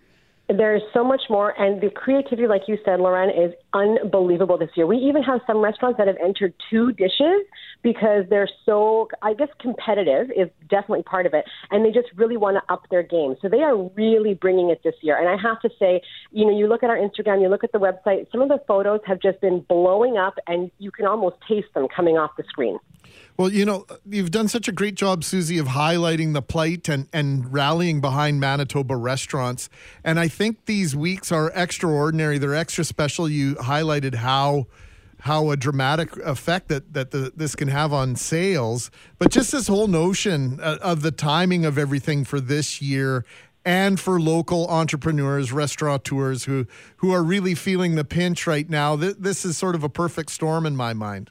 There's so much more, and the creativity, like you said, Lauren, is unbelievable this year. We even have some restaurants that have entered two dishes because they're so, I guess, competitive is definitely part of it, and they just really want to up their game. So they are really bringing it this year. And I have to say, you know, you look at our Instagram, you look at the website, some of the photos have just been blowing up, and you can almost taste them coming off the screen. Well, you know, you've done such a great job, Susie, of highlighting the plight and, and rallying behind Manitoba restaurants. And I think these weeks are extraordinary. They're extra special. You highlighted how how a dramatic effect that that the, this can have on sales, but just this whole notion uh, of the timing of everything for this year and for local entrepreneurs, restaurateurs who who are really feeling the pinch right now. This is sort of a perfect storm in my mind.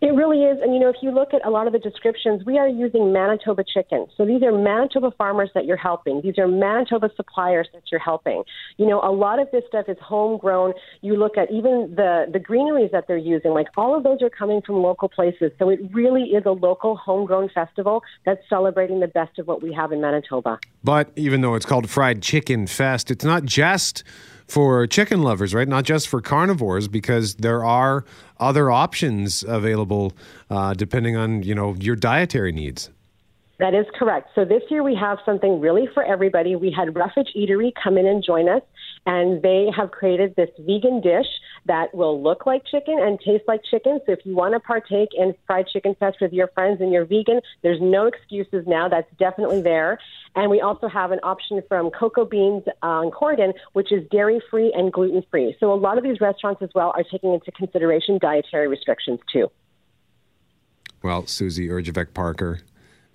It really is. And, you know, if you look at a lot of the descriptions, we are using Manitoba chicken. So these are Manitoba farmers that you're helping. These are Manitoba suppliers that you're helping. You know, a lot of this stuff is homegrown. You look at even the, the greeneries that they're using, like all of those are coming from local places. So it really is a local homegrown festival that's celebrating the best of what we have in Manitoba. But even though it's called Fried Chicken Fest, it's not just for chicken lovers, right? Not just for carnivores, because there are other options available uh, depending on you know your dietary needs. That is correct. So this year we have something really for everybody. We had Roughage Eatery come in and join us, and they have created this vegan dish that will look like chicken and taste like chicken. So if you want to partake in Fried Chicken Fest with your friends and you're vegan, there's no excuses now. That's definitely there. And we also have an option from Cocoa Beans uh, on Corydon, which is dairy free and gluten free. So a lot of these restaurants as well are taking into consideration dietary restrictions too. Well, Susie Erjavec Parker,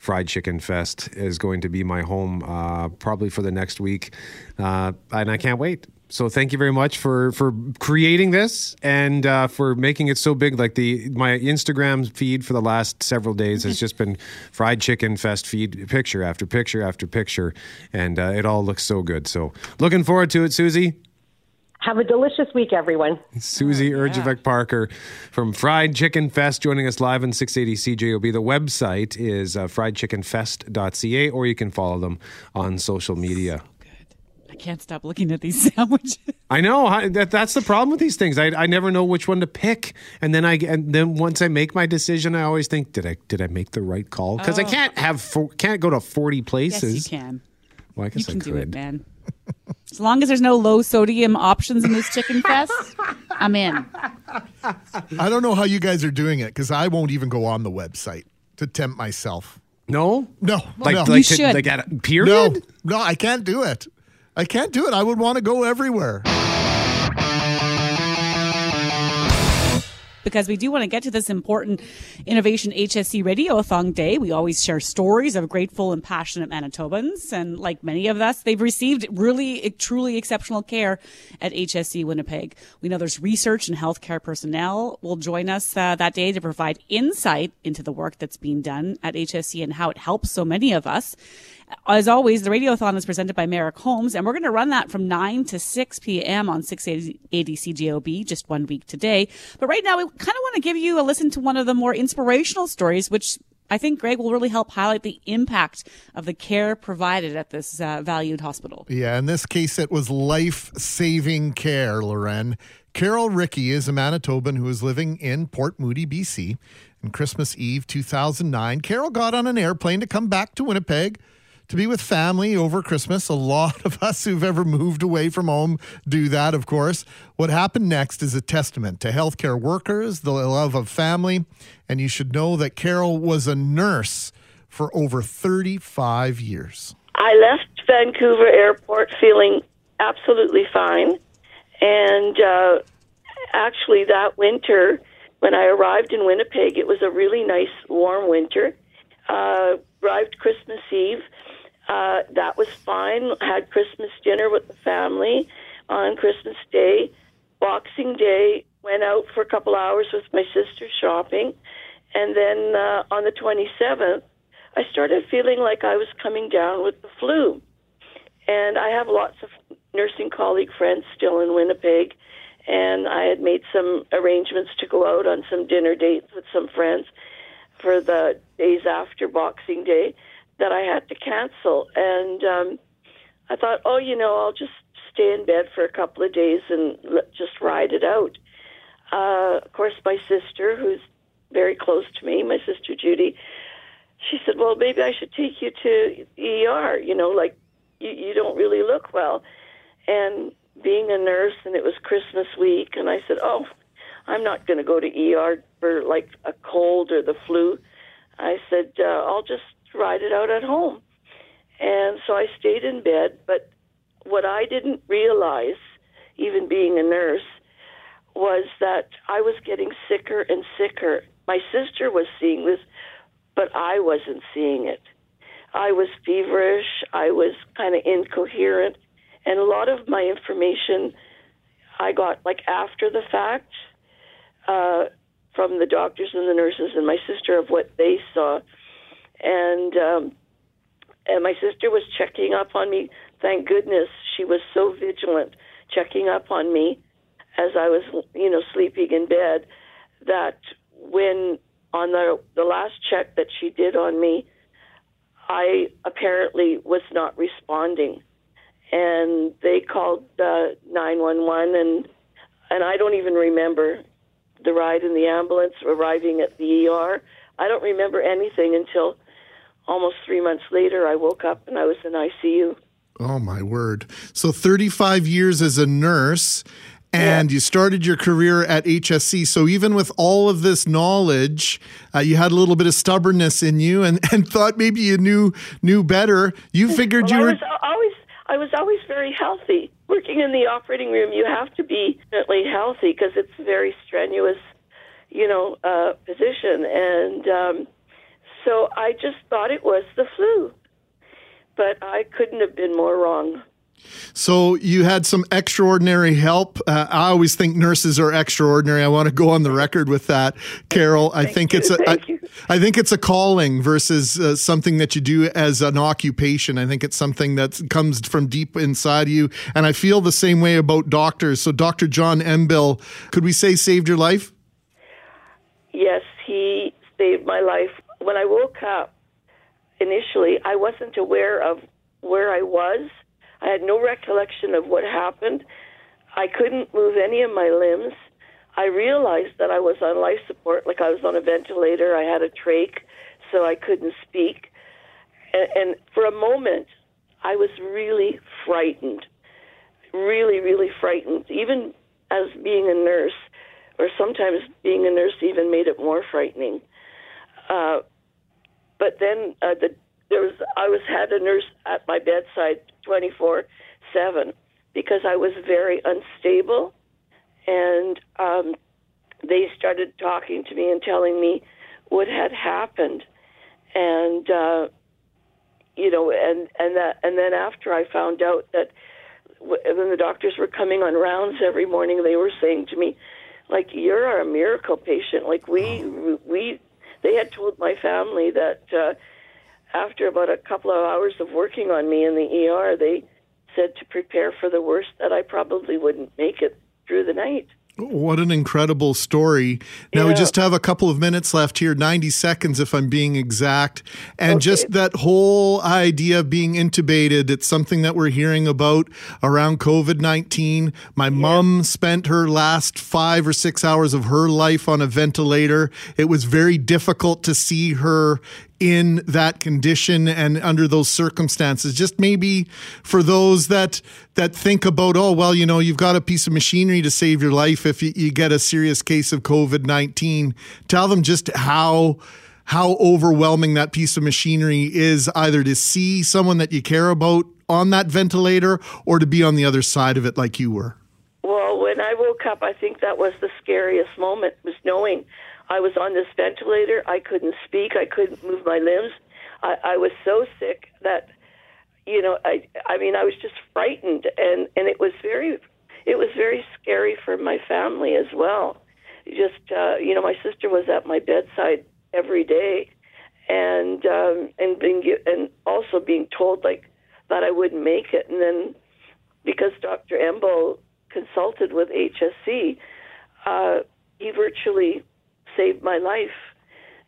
Fried Chicken Fest is going to be my home uh, probably for the next week, uh, and I can't wait. So thank you very much for for creating this and uh, for making it so big. Like the my Instagram feed for the last several days has just been Fried Chicken Fest feed picture after picture after picture, and uh, it all looks so good. So looking forward to it, Susie. Have a delicious week, everyone. Susie Erjavec Parker from Fried Chicken Fest joining us live on 680 CJOB. The website is uh, friedchickenfest.ca, or you can follow them on social media. I can't stop looking at these [LAUGHS] sandwiches. I know I, that that's the problem with these things. I, I never know which one to pick, and then I and then once I make my decision, I always think, did I did I make the right call? Because I Oh. can't have four, can't go to forty Yes, places. you can. Well, I guess you can I could. do it, man. As long as there's no low sodium options in this chicken fest, I'm in. I don't know how you guys are doing it because I won't even go on the website to tempt myself. No, no, Like- no. like You to- should. like at a period? No, no, I can't do it. I can't do it. I would want to go everywhere. Because we do want to get to this important Innovation HSC Radiothon Day. We always share stories of grateful and passionate Manitobans. And like many of us, they've received really, truly exceptional care at HSC Winnipeg. We know there's research and healthcare personnel will join us uh, that day to provide insight into the work that's being done at HSC and how it helps so many of us. As always, the Radiothon is presented by Merrick Holmes, and we're going to run that from 9 to 6 p.m. on 680 CJOB, just one week today. But right now, we kind of want to give you a listen to one of the more inspirational stories, which I think Greg will really help highlight the impact of the care provided at this uh, valued hospital. Yeah, in this case, it was life saving care, Loren. Carol Ricky is a Manitoban who is living in Port Moody, BC. On Christmas Eve 2009, Carol got on an airplane to come back to Winnipeg to be with family over Christmas. A lot of us who've ever moved away from home do that, of course. What happened next is a testament to healthcare workers, the love of family, and you should know that Carol was a nurse for over 35 years. I left Vancouver Airport feeling absolutely fine. And uh, actually, that winter, when I arrived in Winnipeg, it was a really nice, warm winter. Uh, arrived Christmas Eve. Uh, that was fine. Had Christmas dinner with the family on Christmas Day. Boxing Day, went out for a couple hours with my sister shopping. And then uh, on the 27th, I started feeling like I was coming down with the flu. And I have lots of nursing colleague friends still in Winnipeg. And I had made some arrangements to go out on some dinner dates with some friends for the days after Boxing Day that I had to cancel. And um, I thought, oh, you know, I'll just stay in bed for a couple of days and let, just ride it out. Uh, of course, my sister, who's very close to me, my sister Judy, she said, well, maybe I should take you to ER. You know, like you, you don't really look well. And being a nurse, and it was Christmas week, and I said, oh, I'm not going to go to ER for like a cold or the flu. I said, uh, I'll just ride it out at home. And so I stayed in bed. But what I didn't realize, even being a nurse, was that I was getting sicker and sicker. My sister was seeing this, but I wasn't seeing it. I was feverish. I was kind of incoherent. And a lot of my information I got like after the fact uh, from the doctors and the nurses and my sister of what they saw. And um, and my sister was checking up on me. Thank goodness she was so vigilant, checking up on me as I was, you know, sleeping in bed. That when on the the last check that she did on me, I apparently was not responding, and they called nine one one, and and I don't even remember the ride in the ambulance, arriving at the ER. I don't remember anything until almost three months later. I woke up and I was in ICU. Oh my word. So 35 years as a nurse and you started your career at HSC. So even with all of this knowledge, uh, you had a little bit of stubbornness in you and, [LAUGHS] and thought maybe you knew knew better. You [LAUGHS] figured Well, you I were was always I was always very healthy. Working in the operating room, you have to be definitely healthy because it's a very strenuous, you know, uh, position. And um, so I just thought it was the flu, but I couldn't have been more wrong. So you had some extraordinary help. Uh, I always think nurses are extraordinary. I want to go on the record with that, Carol. I think you. it's a, [LAUGHS] I, Thank you. I think it's a calling versus uh, something that you do as an occupation. I think it's something that comes from deep inside you, and I feel the same way about doctors. So, Dr. John Embil, could we say saved your life? Yes, he saved my life. When I woke up, initially, I wasn't aware of where I was. I had no recollection of what happened. I couldn't move any of my limbs. I realized that I was on life support, like I was on a ventilator. I had a trach, so I couldn't speak. And, and for a moment, I was really frightened. Really, really frightened. Even as being a nurse, or sometimes being a nurse even made it more frightening. Uh, but then uh, the, there was I was had a nurse at my bedside twenty four seven because I was very unstable, and um, they started talking to me and telling me what had happened, and uh, you know, and and that and then after I found out that w- when the doctors were coming on rounds every morning, they were saying to me, like, "You're a miracle patient." Like we we they had told my family that uh, after about a couple of hours of working on me in the ER, they said to prepare for the worst that I probably wouldn't make it through the night. What an incredible story. Now we just have a couple of minutes left here, 90 seconds if I'm being exact. And just that whole idea of being intubated, it's something that we're hearing about around COVID 19. My mom spent her last five or six hours of her life on a ventilator. It was very difficult to see her in that condition and under those circumstances just maybe for those that that think about oh well you know you've got a piece of machinery to save your life if you, you get a serious case of covid-19 tell them just how how overwhelming that piece of machinery is either to see someone that you care about on that ventilator or to be on the other side of it like you were. Well, when I woke up, I think that was the scariest moment was knowing I was on this ventilator. I couldn't speak. I couldn't move my limbs. I, I was so sick that, you know, I I mean, I was just frightened, and and it was very, it was very scary for my family as well. Just uh, you know, my sister was at my bedside every day, and um, and being and also being told like that I wouldn't make it, and then because Dr. Embil consulted with HSC, uh, he virtually saved my life.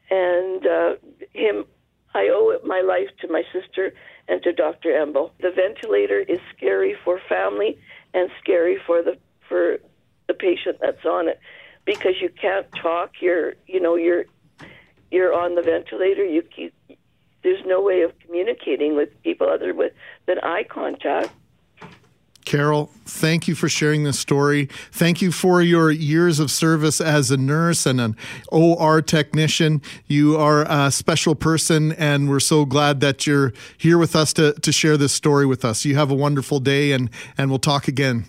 And uh, him, I owe my life to my sister and to Dr. Embil. The ventilator is scary for family and scary for the for the patient that's on it because you can't talk. You're you know you're you're on the ventilator. You keep there's no way of communicating with people other with than eye contact. Carol, thank you for sharing this story. Thank you for your years of service as a nurse and an OR technician. You are a special person, and we're so glad that you're here with us to, to share this story with us. You have a wonderful day, and, and we'll talk again.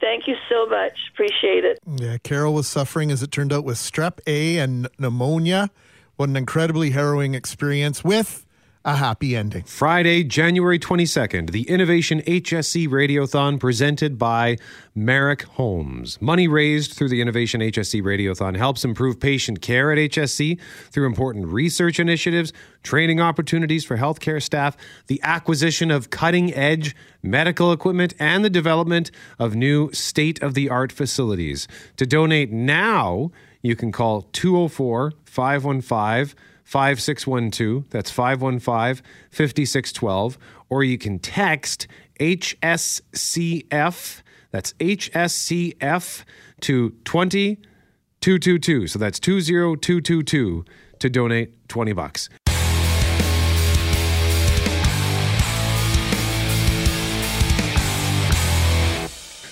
Thank you so much. Appreciate it. Yeah, Carol was suffering, as it turned out, with strep A and pneumonia. What an incredibly harrowing experience with a happy ending. Friday, January 22nd, the Innovation HSC Radiothon presented by Merrick Holmes. Money raised through the Innovation HSC Radiothon helps improve patient care at HSC through important research initiatives, training opportunities for healthcare staff, the acquisition of cutting edge medical equipment, and the development of new state of the art facilities. To donate now, you can call 204 515 5612. That's 515 5612. Or you can text HSCF. That's HSCF to 20222. So that's 20222 to donate 20 bucks.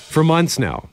For months now,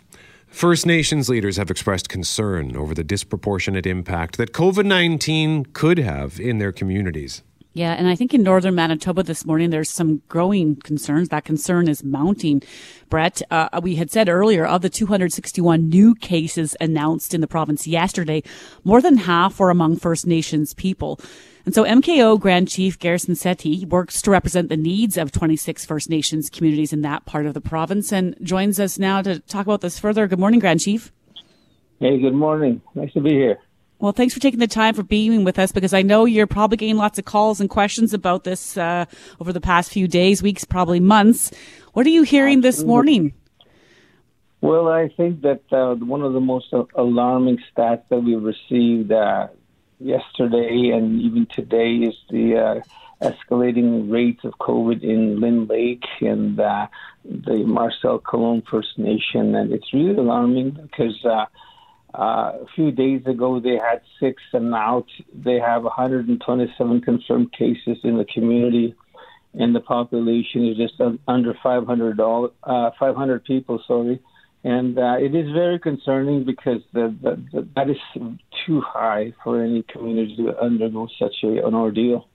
First Nations leaders have expressed concern over the disproportionate impact that COVID 19 could have in their communities. Yeah, and I think in northern Manitoba this morning, there's some growing concerns. That concern is mounting. Brett, uh, we had said earlier of the 261 new cases announced in the province yesterday, more than half were among First Nations people. And so MKO Grand Chief Garrison Settee works to represent the needs of 26 First Nations communities in that part of the province and joins us now to talk about this further. Good morning, Grand Chief. Hey, good morning. Nice to be here. Well, thanks for taking the time for being with us because I know you're probably getting lots of calls and questions about this uh, over the past few days, weeks, probably months. What are you hearing this morning? Well, I think that uh, one of the most alarming stats that we've received uh, yesterday and even today is the uh, escalating rates of COVID in Lynn Lake and uh, the Marcel Colomb First Nation. And it's really alarming because uh, uh, a few days ago they had six, and now they have 127 confirmed cases in the community. And the population is just under 500, uh, 500 people, sorry and uh, it is very concerning because the, the, the, that is too high for any community to undergo such a, an ordeal.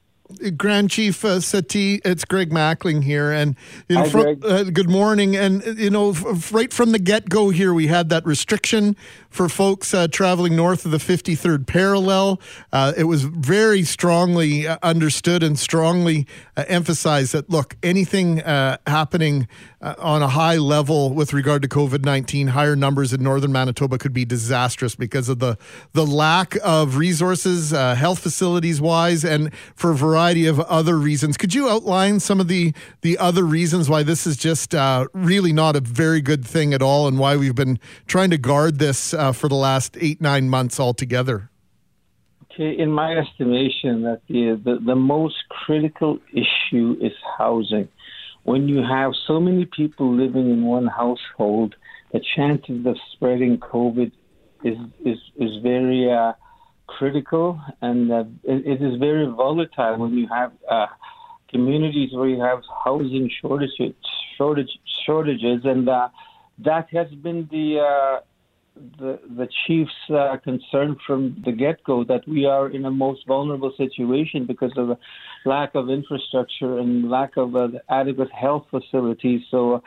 Grand Chief uh, it's Greg Mackling here, and Hi, uh, good morning. And you know, f- right from the get go here, we had that restriction for folks uh, traveling north of the 53rd parallel. Uh, it was very strongly uh, understood and strongly uh, emphasized that look, anything happening on a high level with regard to COVID 19, higher numbers in northern Manitoba could be disastrous because of the the lack of resources, health facilities wise, and for a variety variety of other reasons. Could you outline some of the the other reasons why this is just uh, really not a very good thing at all, and why we've been trying to guard this uh, for the last eight nine months altogether? Okay, in my estimation, that the, the the most critical issue is housing. When you have so many people living in one household, the chances of spreading COVID is is is very uh, critical, and uh, it, it is very volatile when you have uh, communities where you have housing shortages, shortage, shortages, and uh, that has been the uh, the, the chief's uh, concern from the get go that we are in a most vulnerable situation because of the lack of infrastructure and lack of uh, adequate health facilities. So. Uh,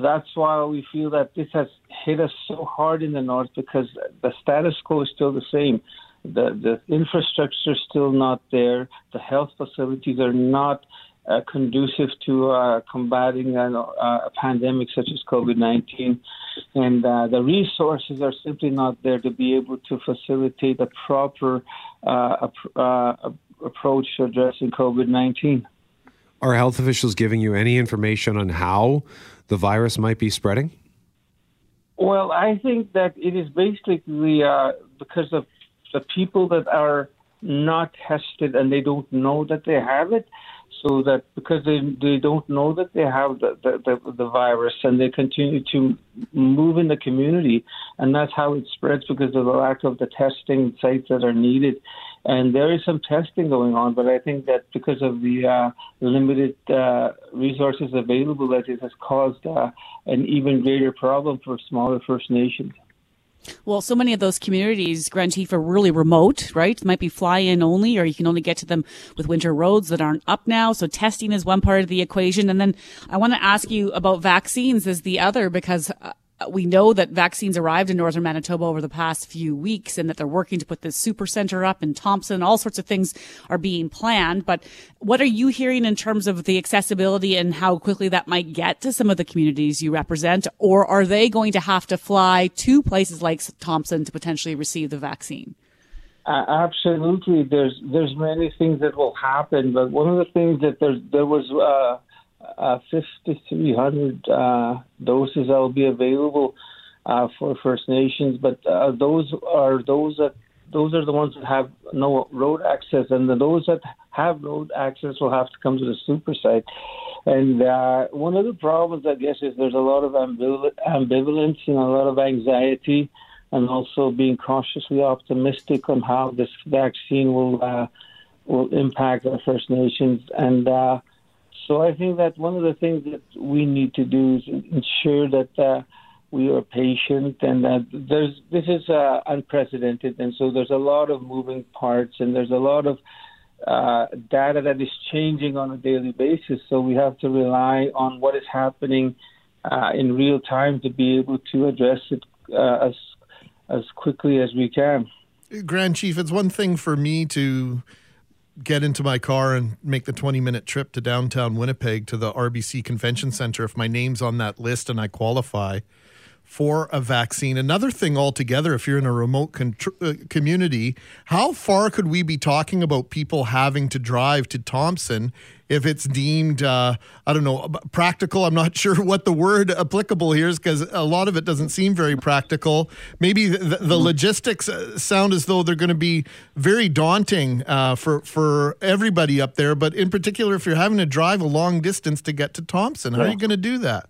that's why we feel that this has hit us so hard in the north because the status quo is still the same the, the infrastructure is still not there. The health facilities are not uh, conducive to uh, combating uh, a pandemic such as COVID 19. And uh, the resources are simply not there to be able to facilitate a proper uh, uh, approach to addressing COVID 19. Are health officials giving you any information on how the virus might be spreading? Well, I think that it is basically because of the people that are not tested and they don't know that they have it, so that because they they don't know that they have the, the, the, the, virus and they continue to move in the community and that's how it spreads because of the lack of the testing sites that are needed. And there is some testing going on but i think that because of the uh, limited uh, resources available that it has caused uh, an even greater problem for smaller first nations well, so many of those communities, Grand Chief, are really remote, right? Might be fly in only, or you can only get to them with winter roads that aren't up now. So testing is one part of the equation. And then I want to ask you about vaccines as the other, because uh, we know that vaccines arrived in northern Manitoba over the past few weeks and that they're working to put this super center up in Thompson. All sorts of things are being planned. But what are you hearing in terms of the accessibility and how quickly that might get to some of the communities you represent? Or are they going to have to fly to places like Thompson to potentially receive the vaccine? Uh, absolutely. There's there's many things that will happen, but one of the things that there there was uh, uh, 5,300 uh, doses that will be available uh, for First Nations, but uh, those are those that those are the ones that have no road access, and those that have road access will have to come to the super site. And uh, one of the problems, I guess, is there's a lot of ambivalence and a lot of anxiety, and also being cautiously optimistic on how this vaccine will uh, will impact our First Nations. And uh, so I think that one of the things that we need to do is ensure that uh, we are patient and that there's this is uh, unprecedented, and so there's a lot of moving parts and there's a lot of uh, data that is changing on a daily basis. So we have to rely on what is happening uh, in real time to be able to address it uh, as as quickly as we can. Grand Chief, it's one thing for me to get into my car and make the 20 minute trip to downtown Winnipeg to the RBC Convention Center if my name's on that list and I qualify for a vaccine. Another thing altogether, if you're in a remote con- uh, community, how far could we be talking about people having to drive to Thompson if it's deemed, uh, I don't know, practical? I'm not [LAUGHS] sure what the word applicable here is because a lot of it doesn't seem very practical. Maybe the, the logistics uh, sound as though they're going to be very daunting uh, for, for everybody up there, but in particular, if you're having to drive a long distance to get to Thompson, how are you going to do that?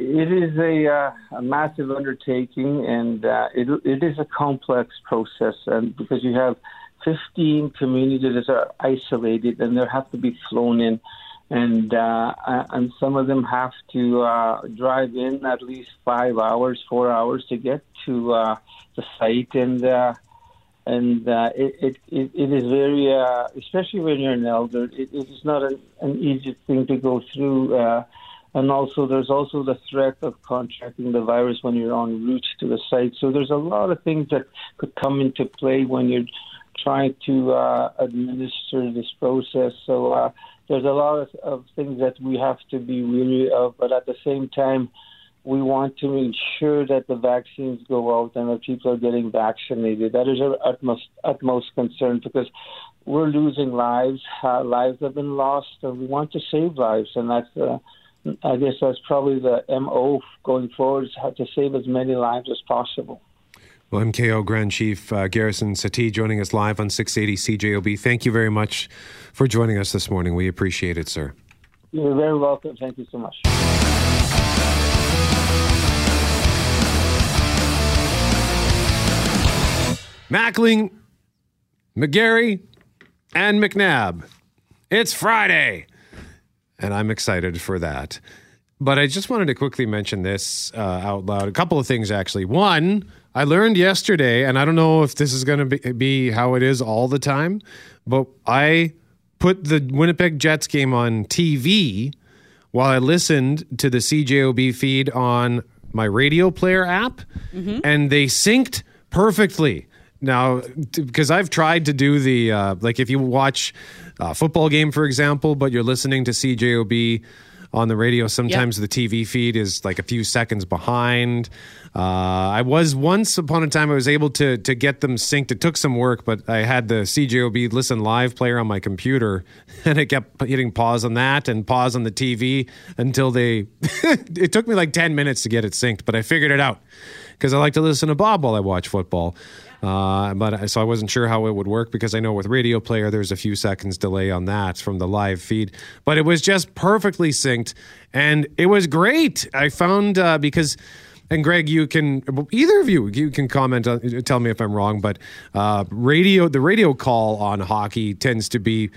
It is a, uh, a massive undertaking, and uh, it, it is a complex process, and because you have 15 communities that are isolated, and they have to be flown in, and uh, and some of them have to uh, drive in at least five hours, four hours to get to uh, the site, and uh, and it, it, it, is very, especially when you're an elder, it, it is not an, an easy thing to go through. And also there's also the threat of contracting the virus when you're en route to the site. So there's a lot of things that could come into play when you're trying to uh, administer this process. So uh, there's a lot of, of things that we have to be wary of, but at the same time, we want to ensure that the vaccines go out and that people are getting vaccinated. That is our utmost utmost concern because we're losing lives. Uh, lives have been lost, and we want to save lives, and that's uh, I guess that's probably the MO going forward is how to save as many lives as possible. Well, MKO Grand Chief uh, Garrison Settee joining us live on 680 CJOB. Thank you very much for joining us this morning. We appreciate it, sir. You're very welcome. Thank you so much. Mackling, McGarry, and McNabb. It's Friday and I'm excited for that. But I just wanted to quickly mention this uh, out loud. A couple of things, actually. One, I learned yesterday, and I don't know if this is going to be, be how it is all the time, but I put the Winnipeg Jets game on TV while I listened to the CJOB feed on my radio player app, mm-hmm. and they synced perfectly. Now, because I've tried to do the uh, like, if you watch a football game, for example, but you're listening to CJOB on the radio, sometimes yep. the TV feed is like a few seconds behind. Uh, I was once upon a time I was able to to get them synced. It took some work, but I had the CJOB listen live player on my computer, [LAUGHS] and it kept hitting pause on that and pause on the TV until they. [LAUGHS] it took me like ten minutes to get it synced, but I figured it out because I like to listen to Bob while I watch football. Uh, but so I wasn't sure how it would work because I know with Radio Player there's a few seconds delay on that from the live feed. But it was just perfectly synced, and it was great. I found uh, because. And Greg, you can either of you you can comment, on, tell me if I'm wrong, but uh, radio the radio call on hockey tends to be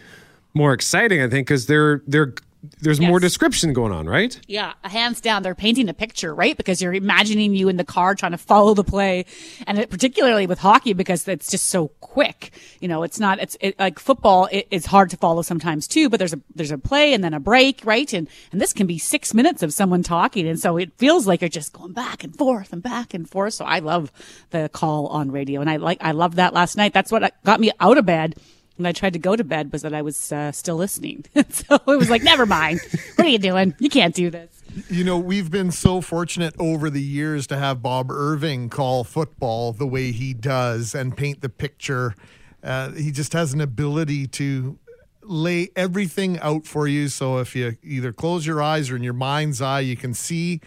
more exciting, I think, because they're they're there's yes. more description going on, right? Yeah, hands down, they're painting a picture, right? Because you're imagining you in the car trying to follow the play, and it, particularly with hockey because it's just so quick. You know, it's not it's it, like football. It, it's hard to follow sometimes too, but there's a there's a play and then a break, right? And and this can be six minutes of someone talking, and so it feels like you're just going back and forth and back and forth. So I love the call on radio, and I like I loved that last night. That's what got me out of bed when I tried to go to bed was that I was uh, still listening. [LAUGHS] so it was like, never mind. What are you doing? You can't do this. You know, we've been so fortunate over the years to have Bob Irving call football the way he does and paint the picture. Uh, he just has an ability to lay everything out for you. So if you either close your eyes or in your mind's eye, you can see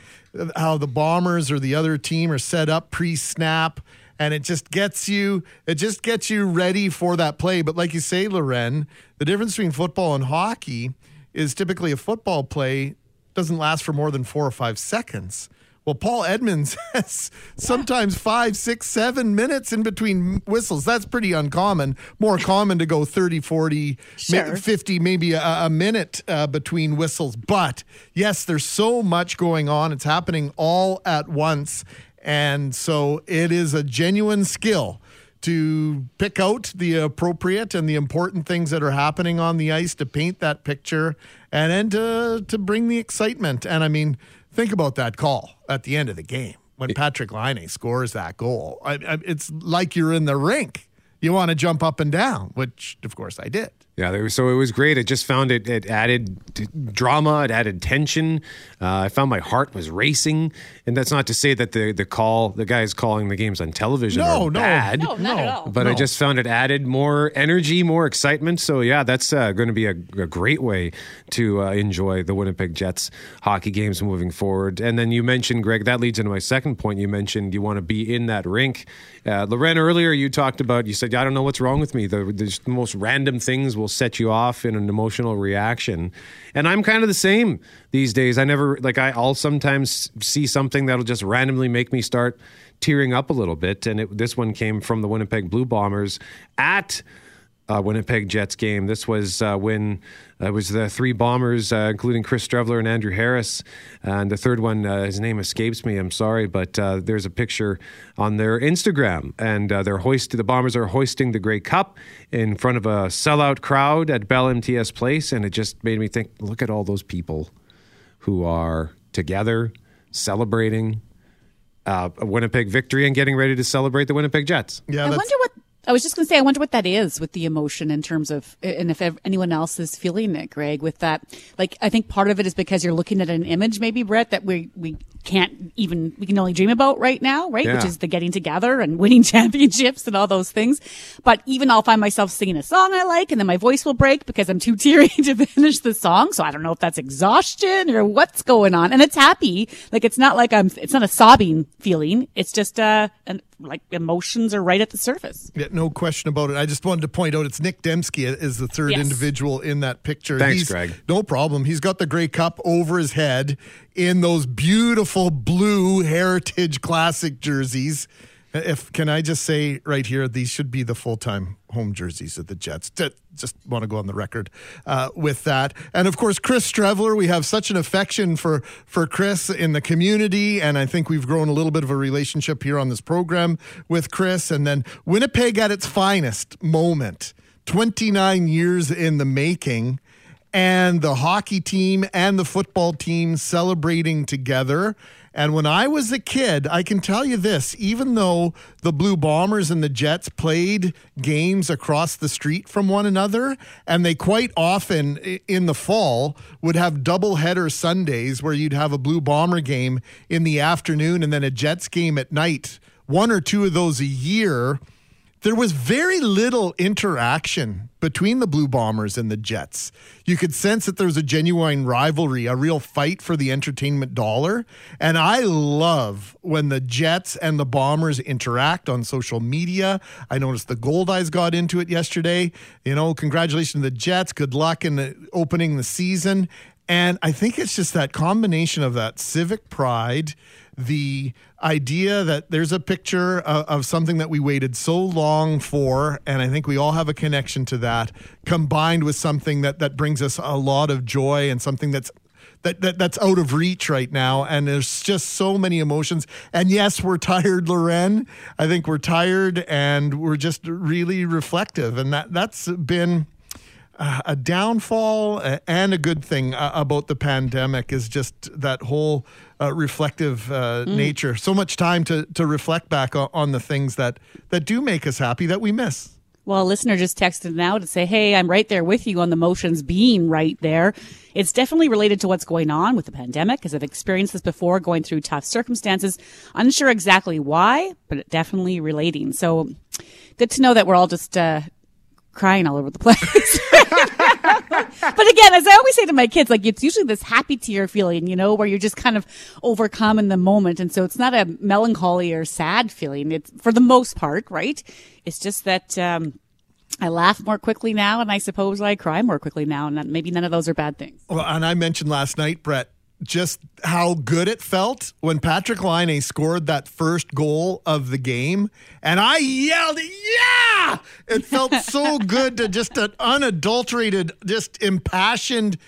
how the Bombers or the other team are set up pre snap and it just gets you it just gets you ready for that play. But like you say, Loren, the difference between football and hockey is typically a football play doesn't last for more than four or five seconds. Well, Paul Edmonds [LAUGHS] has sometimes five, six, seven minutes in between whistles. That's pretty uncommon. More common to go 30, 40, sure. 50, maybe a, a minute uh, between whistles. But yes, there's so much going on. It's happening all at once. And so it is a genuine skill to pick out the appropriate and the important things that are happening on the ice to paint that picture and then to, to bring the excitement. And I mean, think about that call at the end of the game when Patrick Laine scores that goal. I, I, it's like you're in the rink. You want to jump up and down, which of course I did. Yeah, there was, so it was great. I just found it. It added t- drama. It added tension. Uh, I found my heart was racing, and that's not to say that the the call the guys calling the games on television No, are no. bad. No, not at all. But I just found it added more energy, more excitement. So yeah, that's uh, going to be a, a great way to uh, enjoy the Winnipeg Jets hockey games moving forward. And then you mentioned Greg. That leads into my second point. You mentioned you want to be in that rink. Uh, Loren, earlier you talked about. You said I don't know what's wrong with me. The, the most random things will set you off in an emotional reaction, and I'm kind of the same these days. I never like I, I'll sometimes see something that'll just randomly make me start tearing up a little bit. And it, this one came from the Winnipeg Blue Bombers at uh, Winnipeg Jets game. This was uh, when uh, it was the three bombers, uh, including Chris Streveler and Andrew Harris. And the third one, uh, his name escapes me. I'm sorry, but uh, there's a picture on their Instagram, and uh, they're hoisted. The bombers are hoisting the Grey Cup in front of a sellout crowd at Bell MTS Place, and it just made me think: look at all those people who are together celebrating uh, a Winnipeg victory and getting ready to celebrate the Winnipeg Jets. Yeah, I wonder what I was just going to say. I wonder what that is with the emotion in terms of, and if anyone else is feeling it, Greg, with that. Like, I think part of it is because you're looking at an image, maybe Brett, that we we can't even we can only dream about right now, right? Yeah. Which is the getting together and [LAUGHS] winning championships and all those things. But even I'll find myself singing a song I like, and then my voice will break because I'm too [LAUGHS] teary to finish the song. So I don't know if that's exhaustion or what's going on. And it's happy, like it's not like I'm. It's not a sobbing feeling. It's just uh, an, like emotions are right at the surface. Yeah, no question about it. I just wanted to point out it's Nick Demski is the third Yes. individual in that picture. Thanks, He's- Greg. No problem. He's got the Grey Cup over his head in those beautiful blue Heritage Classic jerseys. If can I just say right here, these should be the full time home jerseys of the Jets. Just want to go on the record uh, with that, and of course, Chris Streveler. We have such an affection for for Chris in the community, and I think we've grown a little bit of a relationship here on this program with Chris. And then Winnipeg at its finest moment, twenty nine years in the making and the hockey team and the football team celebrating together. And when I was a kid, I can tell you this even though the Blue Bombers and the Jets played games across the street from one another, and they quite often in the fall would have doubleheader Sundays where you'd have a Blue Bomber game in the afternoon and then a Jets game at night, one or two of those a year there was very little interaction between the Blue Bombers and the Jets. You could sense that there was a genuine rivalry, a real fight for the entertainment dollar. And I love when the Jets and the Bombers interact on social media. I noticed the Goldeyes got into it yesterday. You know, congratulations to the Jets. Good luck in the, opening the season. And I think it's just that combination of that civic pride, the idea that there's a picture of, of something that we waited so long for, and I think we all have a connection to that, combined with something that that brings us a lot of joy and something that's that, that that's out of reach right now. And there's just so many emotions. And yes we're tired loren. I think we're tired and we're just really reflective. And that that's been uh, a downfall uh, and a good thing uh, about the pandemic is just that whole uh, reflective uh, Mm. nature. So much time to to reflect back on, on the things that that do make us happy that we miss. Well, a listener just texted now to say, Hey, I'm right there with you on the motions being right there. It's definitely related to what's going on with the pandemic because I've experienced this before going through tough circumstances. Unsure exactly why, but definitely relating. So good to know that we're all just, uh, crying all over the place. [LAUGHS] but again, as I always say to my kids, like it's usually this happy tear feeling, you know, where you're just kind of overcome in the moment. And so it's not a melancholy or sad feeling. It's for the most part, right? It's just that, um, I laugh more quickly now, and I suppose I cry more quickly now, and maybe none of those are bad things. Well, and I mentioned last night, Brett, just how good it felt when Patrick Laine scored that first goal of the game. And I yelled, Yeah! It felt so good to just an unadulterated, just impassioned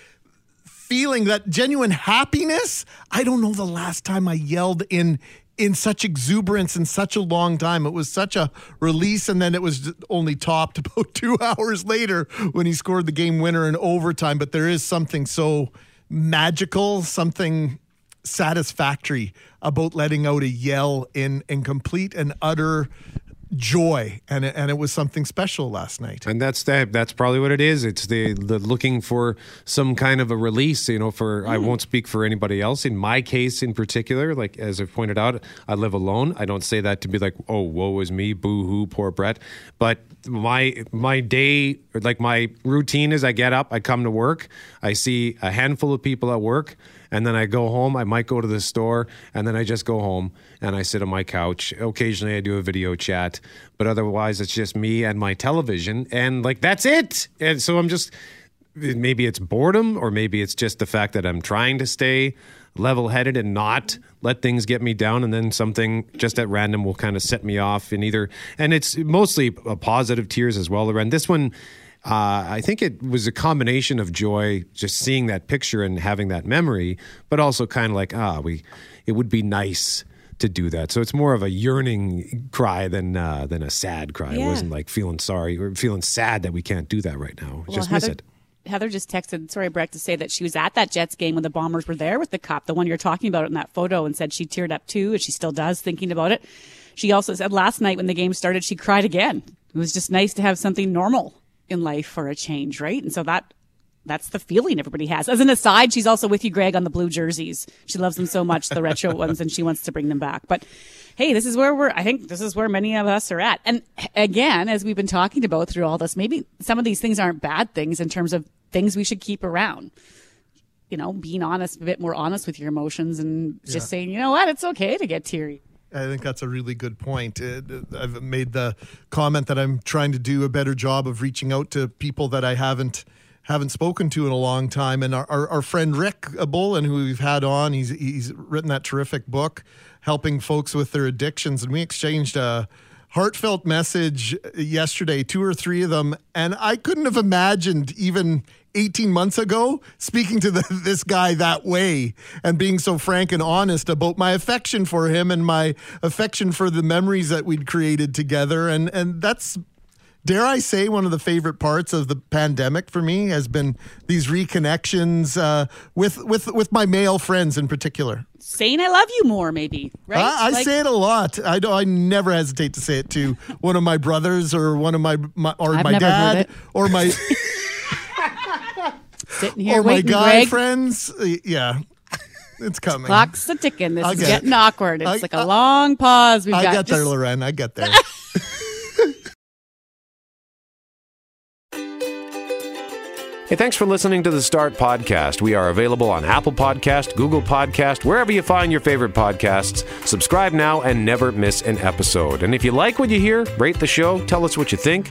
feeling, that genuine happiness. I don't know the last time I yelled in. In such exuberance in such a long time. It was such a release, and then it was only topped [LAUGHS] about two hours later when he scored the game winner in overtime. But there is something so magical, something satisfactory about letting out a yell in in complete and utter joy, and it, and it was something special last night. And that's that. That's probably what it is. It's the the looking for some kind of a release. You know, for I hmm. won't speak for anybody else. In my case, in particular, like as i've pointed out, I live alone. I don't say that to be like, oh, woe is me, boo hoo, poor Brett. But my my day, like my routine is, I get up, I come to work, I see a handful of people at work and then I go home. I might go to the store, and then I just go home and I sit on my couch. Occasionally, I do a video chat, but otherwise, it's just me and my television, and like that's it. And so I'm just maybe it's boredom, or maybe it's just the fact that I'm trying to stay level headed and not let things get me down and then something just at random will kind of set me off in either and it's mostly a positive tears as well around this one uh, I think it was a combination of joy, just seeing that picture and having that memory, but also kind of like, ah, we, it would be nice to do that. So it's more of a yearning cry than uh, than a sad cry. Yeah. It wasn't like feeling sorry or feeling sad that we can't do that right now. Well, just miss Heather, it. Heather just texted, sorry, Brett, to say that she was at that Jets game when the Bombers were there with the cop, the one you're talking about in that photo, and said she teared up too, and she still does thinking about it. She also said last night when the game started, she cried again. It was just nice to have something normal in life for a change, right? And so that that's the feeling everybody has. As an aside, she's also with you, Greg, on the blue jerseys. She loves them so much, the retro [LAUGHS] ones, and she wants to bring them back. But hey, this is where we're, I think this is where many of us are at. And again, as we've been talking about through all this, maybe some of these things aren't bad things in terms of things we should keep around. You know, being honest, a bit more honest with your emotions and just Yeah. saying, you know what, it's okay to get teary. I think that's a really good point. Uh, I've made the comment that I'm trying to do a better job of reaching out to people that I haven't haven't spoken to in a long time. And our, our, our friend Rick Bolin, who we've had on, he's he's written that terrific book, helping folks with their addictions. And we exchanged a heartfelt message yesterday, two or three of them, and I couldn't have imagined even 18 months ago speaking to the, [LAUGHS] this guy that way and being so frank and honest about my affection for him and my affection for the memories that we'd created together and and that's dare I say, one of the favorite parts of the pandemic for me has been these reconnections uh, with with with my male friends in particular. Saying I love you more, maybe, right? I, I Like- say it a lot. I do, I never hesitate to say it to [LAUGHS] one of my brothers or one of my, my or I've my dad or my [LAUGHS] Sitting here or my waiting, guy Greg. friends. Uh, Yeah, it's coming. Clock's a ticking. This I'll is get it. getting awkward. It's I- like a long pause. We've I got get there, just- Loren. I get there. [LAUGHS] Hey, thanks for listening to the Start Podcast. We are available on Apple Podcast, Google Podcast, wherever you find your favorite podcasts. Subscribe now and never miss an episode. And if you like what you hear, rate the show, tell us what you think.